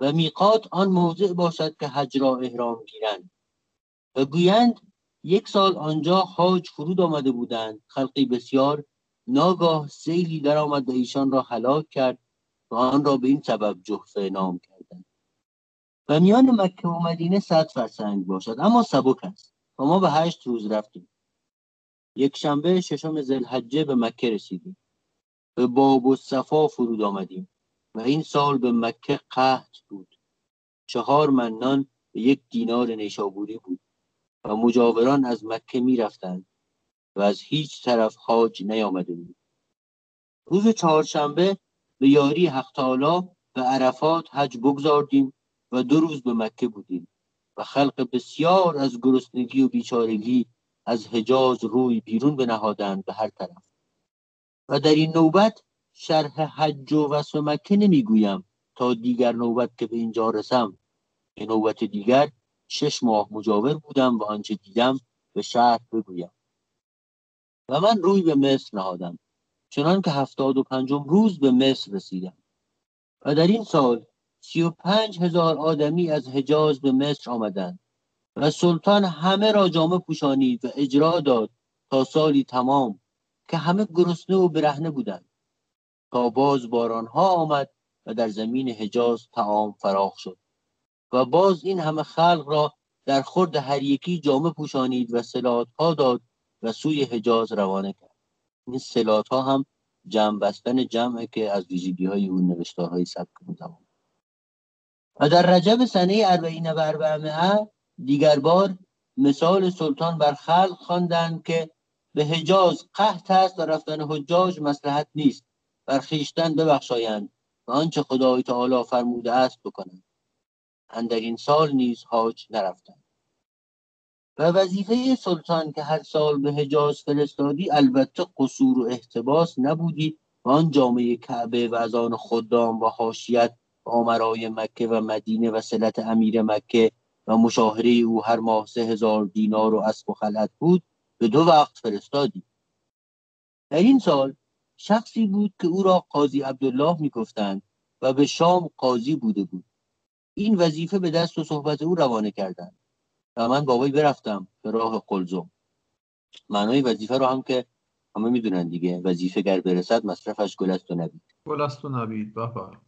و میقات آن موضع باشد که حج را احرام گیرند. و گویند یک سال آنجا حاج فرود آمده بودند. خلقی بسیار ناگاه سیلی درآمد و ایشان را هلاک کرد و آن را به این سبب جحفه نام کردند. و میان مکه و مدینه صد فرسنگ باشد. اما سبک است. و ما به هشت روز رفتیم. یک شنبه ششم ذوالحجه به مکه رسیدیم. به باب و صفا فرود آمدیم. و این سال به مکه قحط بود. چهار منان به یک دینار نیشابوری بود و مجاوران از مکه می رفتند و از هیچ طرف حاج نیامده بود. روز چهارشنبه به یاری حق تعالی به عرفات حج بگذاردیم و دو روز به مکه بودیم و خلق بسیار از گرسنگی و بیچارگی از حجاز روی بیرون بنهادند به هر طرف. و در این نوبت شرح حج و وصف مکه نمی‌گویم تا دیگر نوبت که به اینجا رسم. به نوبت دیگر شش ماه مجاور بودم و آنچه دیدم به شرح بگویم. و من روی به مصر نهادم چنان که هفتاد و پنجم روز به مصر رسیدم. و در این سال سی و پنج هزار آدمی از حجاز به مصر آمدند و سلطان همه را جامه پوشانید و اجرا داد تا سالی تمام که همه گرسنه و برهنه بودند. تا باز بارانها آمد و در زمین حجاز تعام فراخ شد. و باز این همه خلق را در خورد هر یکی جامه پوشانید و سلات ها داد و سوی حجاز روانه کرد. این سلات ها هم جمع بستن جمعه که از ویژگی های اون نوشتارهای سبک زمان و در رجب سنه اربعین و اربعمائه دیگر بار مثال سلطان بر خلق خواندند که به حجاز قحط است و رفتن حجاج مسلحت نیست. بر خویشتن ببخشایند و آنچه خدای تعالی فرموده است بکنند. اندر این سال نیز حاج نرفتند. و وظیفه سلطان که هر سال به حجاز فرستادی البته قصور و احتباس نبودی و آن جامعه کعبه و از آن خدام و حاشیت و آمرای مکه و مدینه و سلت امیر مکه و مشاهره او هر ماه سه هزار دینار و اسب و خلعت بود به دو وقت فرستادی. در این سال شخصی بود که او را قاضی عبدالله می‌گفتند و به شام قاضی بوده بود. این وظیفه به دست و صحبت او روانه کردند و من با وی برفتم به راه قلزم. معنای وظیفه رو هم که همه می‌دونن دیگه وظیفه گر برسد مصرفش گل است و نبید. گل است و نبید بفر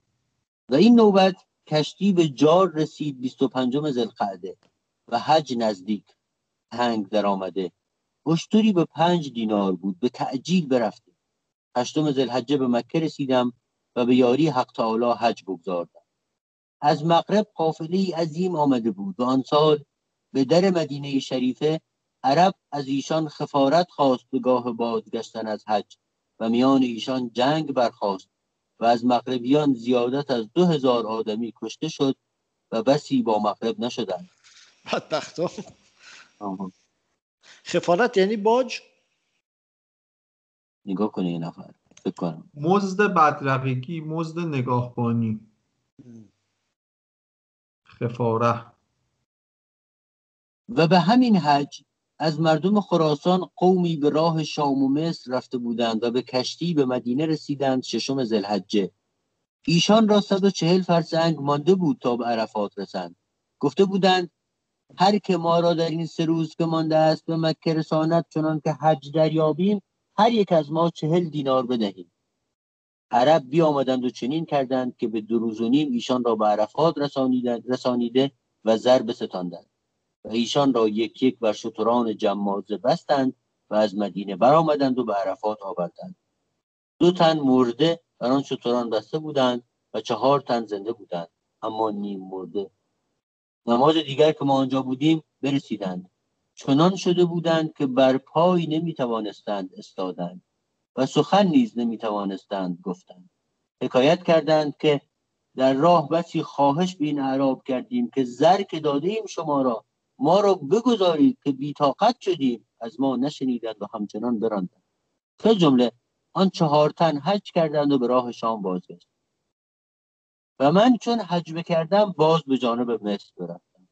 و این نوبت کشتی به جار رسید 25 ذوالقعده و حج نزدیک. تنگ در آمده اشتری به پنج دینار بود به تعجیل برفتیم. هشتم ذوالحجه به مکه رسیدم و به یاری حق تعالی حج بگذاردم. از مغرب قافله عظیم آمده بود و آن سال به در مدینه شریفه عرب از ایشان خفارت خواست به گاه بازگشتن از حج و میان ایشان جنگ برخاست و از مغربیان زیادت از دو هزار آدمی کشته شد و بسی با مغرب نشدند. بدبختا آها. خفارت یعنی باج؟ نگاه کنه یه نفر فکر کنم. مزد بدرقگی مزد نگاهبانی. خفاره. و به همین حج از مردم خراسان قومی به راه شام و مصر رفته بودند و به کشتی به مدینه رسیدند ششم ذوالحجه ایشان را صد و چهل فرسنگ مانده بود تا به عرفات رسند. گفته بودند هر که ما را در این سه روز که مانده است به مکه رساند چنان که حج دریابیم هر یک از ما چهل دینار بدهیم. عرب بیامدند و چنین کردند که به دو و نیم ایشان را به عرفات رسانیده و زر بستاندند و ایشان را یک یک بر شتران جمازه بستند و از مدینه برآمدند و به عرفات آوردند. دو تن مرده بر آن شتران بسته بودند و چهار تن زنده بودند اما نیم مرده. نماز دیگر که ما آنجا بودیم برسیدند. چنان شده بودند که بر پای نمی توانستند استادند و سخن نیز نمی توانستند گفتند. حکایت کردند که در راه بسی خواهش به این اعراب کردیم که زر که داده ایم شما را ما را بگذارید که بیتاقت شدیم از ما نشنیدند و همچنان براندند. که جمله آن چهار تن حج کردند و به راه شام بازگشت. و من چون حج بکردم باز به جانب مصر برفتم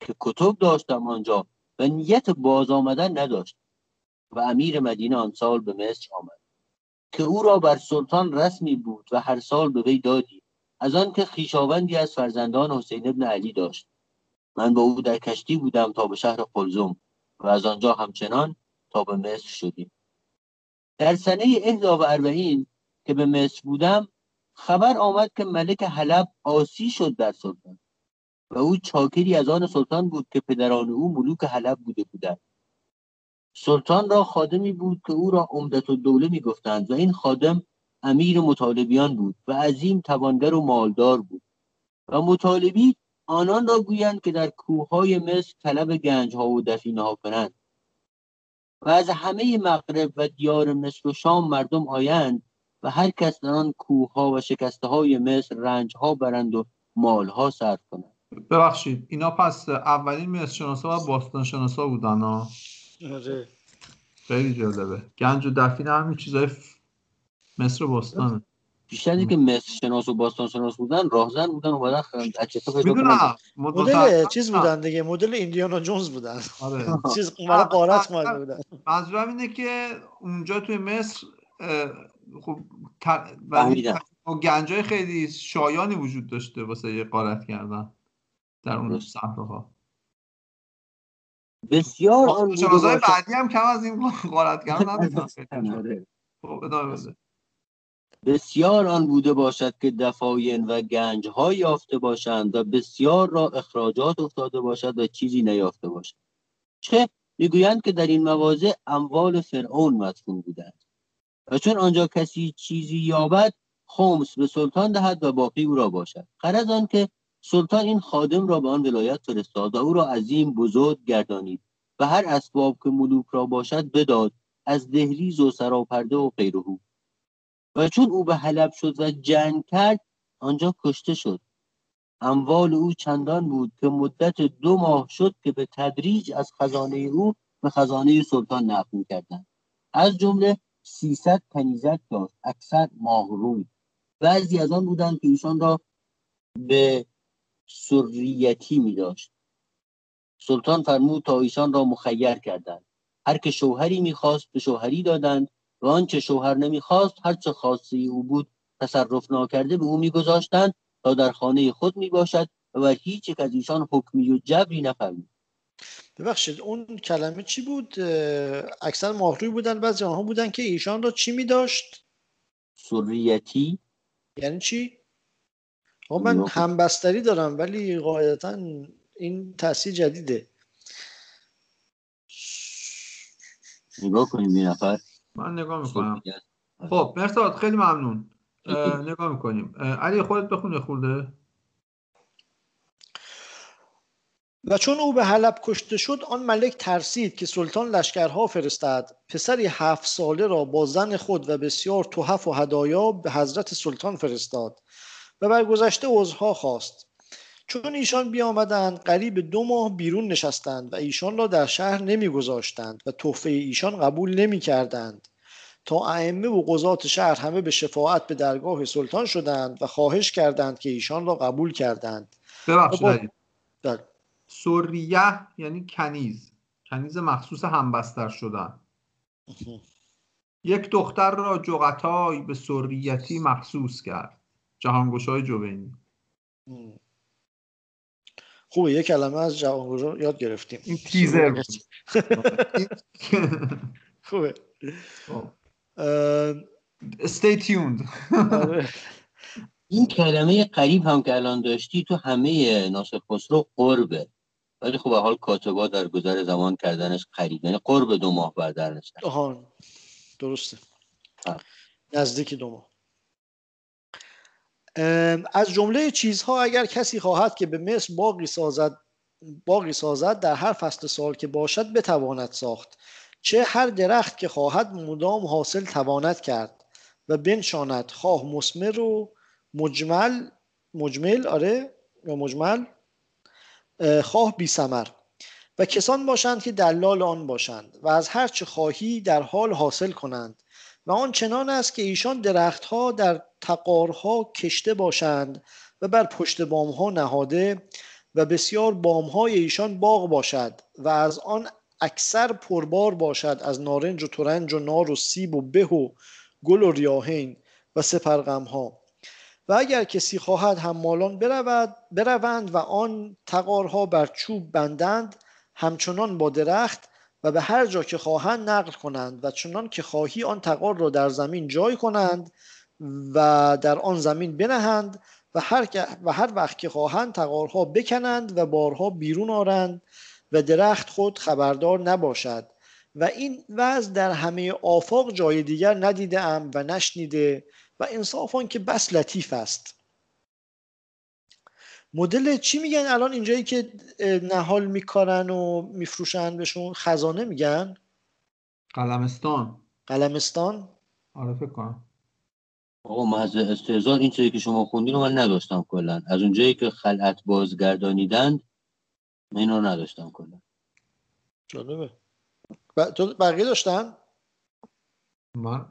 که کتب داشتم آنجا و نیت باز آمدن نداشت و امیر مدینه آن سال به مصر آمد که او را بر سلطان رسمی بود و هر سال به وی دادی از آن که خیشاوندی از فرزندان حسین ابن علی داشت. من با او در کشتی بودم تا به شهر قلزم و از آنجا همچنان تا به مصر شدیم. در سنه اهدا و اربعین که به مصر بودم خبر آمد که ملک حلب آسی شد در سلطان. و او چاکری از آن سلطان بود که پدران او ملوک حلب بوده بودند. سلطان را خادمی بود که او را عمدت الدوله می گفتند و این خادم امیر مطالبیان بود و عظیم توانگر و مالدار بود. و مطالبی آنان را گویند که در کوههای مصر طلب گنج ها و دفینه ها کنند. و از همه مغرب و دیار مصر و شام مردم آیند و هر کس در آن کوه ها و شکسته های مصر رنج ها برند و مال ها صرف کنند ببخشید اینا پس اولین مصر شناسا و باستان شناسا بودن ها آره. خیلی جالبه. گنج و دفینه همین چیزای ف- مصر و باستانه بیشتری که مصر شناس و باستان شناس بودن راهزن بودن اومدن خ- اجهزه پیدا کنن مدل چیز بودن دیگه مدل ایندیانا جونز بودن. آره. *laughs* چیز اومده قارت اومده بودن. منظورم اینه که اونجا توی مصر خب ت- فهمیدم. و گنجای خیلی شایانی وجود داشته واسه یه قارت کردن. در اون. صحراها بسیار آن بوده شناسای باشد بعدی هم کم از این کردن *laughs* نداشتن آره. خب بسیار آن بوده باشد که دفاین و گنج ها یافته باشند و بسیار را اخراجات افتاده باشد و چیزی نیافته باشد. چه؟ می‌گویند که در این مواضع اموال فرعون مدفون بودند. و چون آنجا کسی چیزی یابد خمس به سلطان دهد و باقی او را باشد. غرض آن که سلطان این خادم را به آن ولایت فرستاد و او را عظیم بزرگ گردانید و هر اسباب که ملوک را باشد بداد از دهلیز و سراپرده و غیره و چون او به حلب شد و جنگ کرد آنجا کشته شد. اموال او چندان بود که مدت دو ماه شد که به تدریج از خزانه او به خزانه سلطان نقل می‌کردند. از جمله 300 کنیزک داشت اکثر ماهروی. بعضی از آن بودند که ایشان را به سریتی می داشت. سلطان فرمود تا ایشان را مخیر کردند. هر که شوهری می‌خواست به شوهری دادند و آنچه شوهر نمی‌خواست هر چه خواسته او بود تصرف ناکرده به او میگذاشتند تا در خانه خود می‌باشد و بر هیچ یک از ایشان حکمی و جبری نفرمود. ببخشید اون کلمه چی بود؟ اکثر ماهروی بودن بعضی آنها بودن که ایشان را چی می داشت؟ سریتی؟ یعنی چی؟ من. همبستری دارم ولی قاعدتا این تاثیر جدیده. نگاه کنیم این نفر. من نگاه می‌کنم. خب مرساد خیلی ممنون. اه، نگاه می‌کنیم. علی خودت بخون یه خورده. و چون او به حلب کشته شد آن ملک ترسید که سلطان لشکرها فرستد. پسری هفت ساله را با زن خود و بسیار تحف و هدایا به حضرت سلطان فرستاد. و بر گذشته عذرها خواست. چون ایشان بیامدند قریب دو ماه بیرون نشستند و ایشان را در شهر نمیگذاشتند و تحفه ایشان قبول نمی کردند تا ائمه و قضات شهر همه به شفاعت به درگاه سلطان شدند و خواهش کردند که ایشان را قبول کردند. ببخشید با- بله. سریه یعنی کنیز. کنیز مخصوص همبستر شدن. یک دختر را جغتای به سریتی مخصوص کرد. جهانگشای جوینی. خوبه یه کلمه از جوانگورا یاد گرفتیم. این تیزر بود. *laughs* خوبه. خب. stay tuned. آره. این کلمه قریب هم که الان داشتی تو همه ناصر خسرو قربه. ولی خب حال کاتبا در گذر زمان کردنش قریب. یعنی قرب دو ماه بعد در نشد آها درسته. نزدیک دو ماه. از جمله چیزها اگر کسی خواهد که به مصر باقی سازد باقی سازد در هر فصل سال که باشد بتواند ساخت. چه هر درخت که خواهد مدام حاصل تواند کرد و بنشاند. خواه مسمر و مجمل مجمل آره یا مجمل. اه، خواه بی ثمر. و کسان باشند که دلال آن باشند و از هر چه خواهی در حال حاصل کنند. و آن چنان است که ایشان درختها در تقارها کشته باشند و بر پشت بامها نهاده و بسیار بامهای ایشان باغ باشد و از آن اکثر پربار باشد از نارنج و ترنج و نار و سیب و به و گل و ریاحین و سپرغمها. و اگر کسی خواهد حمالان برود بروند و آن تقارها بر چوب بندند همچنان با درخت و به هر جا که خواهند نقل کنند و چنان که خواهی آن تقار را در زمین جای کنند و در آن زمین بنهند و هر, و هر وقت که خواهند تقارها بکنند و بارها بیرون آرند و درخت خود خبردار نباشد. و این وضع در همه آفاق جای دیگر ندیده ام و نشنیده و انصاف آن که بس لطیف است. مدل چی میگن؟ الان اینجایی که نهال میکارن و میفروشن بهشون خزانه میگن؟ قلمستان. قلمستان؟ آره فکر کنم. آقا محض استهزار این چیزی که شما خوندین رو من نداشتم کلا. از اونجایی که خلعت بازگردانیدند من این رو نداشتم کلا. جالبه. ب... تو بقیه داشتن؟ من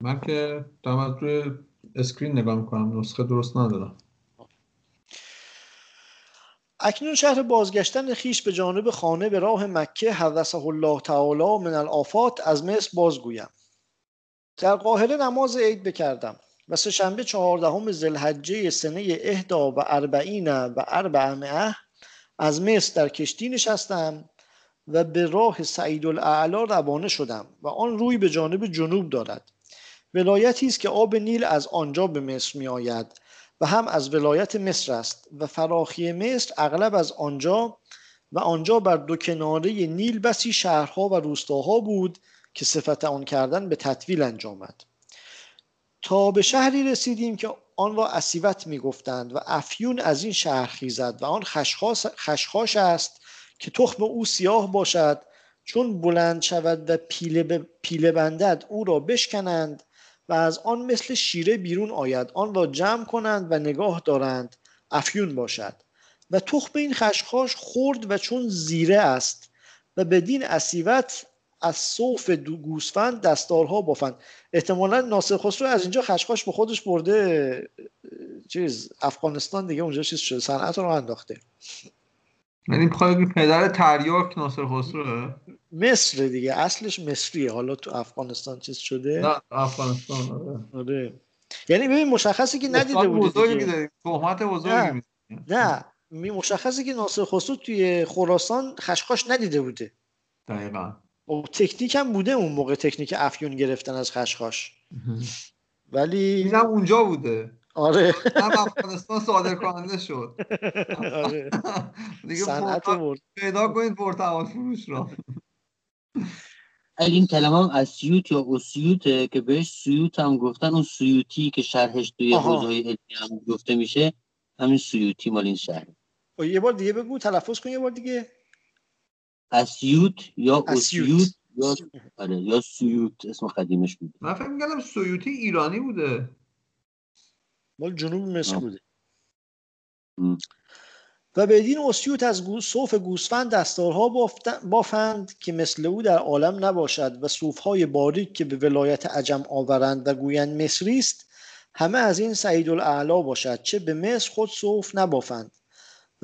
من که دارم از روی اسکرین نگاه می‌کنم نسخه درست ندارم. اکنون شهر بازگشتن خیش به جانب خانه به راه مکه حدثه الله تعالی من الافات از مصر بازگویم. در قاهره نماز عید بکردم و سه شنبه چهاردهم ذوالحجه سنه اهدا و اربعین و اربعمائه از مصر در کشتی نشستم و به راه سعید الاعلا روانه شدم و آن روی به جانب جنوب دارد. ولایتی است که آب نیل از آنجا به مصر می آید و هم از ولایت مصر است و فراخی مصر اغلب از آنجا و آنجا بر دو کناره نیل بسی شهرها و روستاها بود که صفت آن کردن به تطویل انجامد تا به شهری رسیدیم که آن را اسیوت می گفتند و افیون از این شهر خیزد و آن خشخاش, است که تخم او سیاه باشد. چون بلند شود و پیله, ب... پیله بندد او را بشکنند و از آن مثل شیره بیرون آید. آن را جمع کنند و نگاه دارند. افیون باشد. و تخم این خشخاش خرد و چون زیره است و بدین اسیوت از صوف دو گوسفند دستارها بافند. احتمالا ناصر خسرو از اینجا خشخاش به خودش برده. چیز افغانستان دیگه اونجا چیز شده صنعت رو انداخته. یعنی می‌خوای پدر تریاک ناصر خسروه مصر دیگه اصلش مصریه. حالا تو افغانستان چیز شده؟ نه افغانستان آره. آره. یعنی ببین مشخصی که ندیده داری تهمت نه. بزرگی. نه. می- مشخصه که ناصر خسرو توی خراسان خشخاش ندیده بوده. دقیقا. تکنیک هم بوده اون موقع تکنیک افیون گرفتن از خشخاش. ولی اینم اونجا بوده. آره. هم افغانستان صادر کننده شد. آره. دیگه پیدا کنید پرتغال فروش را. این کلمه هم از سیوت یا اسیوته که بهش سیوت هم گفتن اون سیوتی که شرحش توی. حوزه علمی هم گفته میشه همین سیوتی مال این شهر. و یه بار دیگه بگو تلفظ کن یه بار دیگه. اسیوت یا اسیوت. اسیوت یا آره یا سیوت اسم قدیمش بود من فکر می‌کردم سویوتی ایرانی بوده مال جنوب مصر. بوده م. و بدین اسیوت از صوف گوسفند دستارها بافت- بافند که مثل او در عالم نباشد و صوفهای باریک که به ولایت عجم آورند و گویند مصری است همه از این سعید الاعلا باشد چه به مصر خود صوف نبافند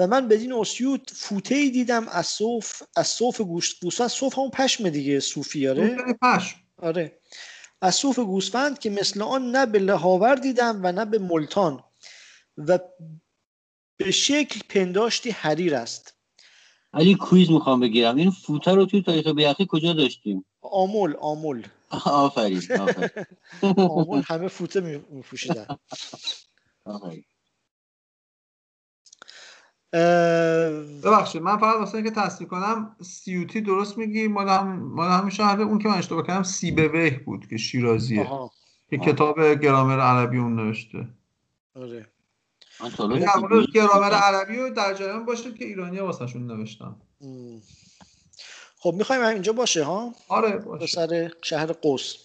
و من بدین اسیوت فوته ای دیدم از صوف از صوف گوشت گوسفند صوف همون پشم دیگه صوفی آره پشم. آره. از صوف گوسفند که مثل آن نه به لهاور دیدم و نه به ملتان. و به شکل پنداشتی حریر است. علی کویز می‌خوام بگیرم. این فوته رو توی تاریخ بیعقی کجا داشتیم؟ آمل آمل آفرین آفرین. *laughs* آمل همه فوته می- میپوشیدن. آره. اه، ببخشید من فقط واسه اینکه تصدیق کنم سیوتی درست میگی؟ مال هم مال همین شهر اون که من اشتباه کردم سیبویه بود که شیرازیه. آها. که کتاب گرامر عربی اون نوشته. آره. من دیدم. گرامر عربی رو در جریان باشید که ایرانی واسهشون نوشتن. ام. خب می‌خوایم اینجا باشه ها؟ آره به باشه سر شهر قوس.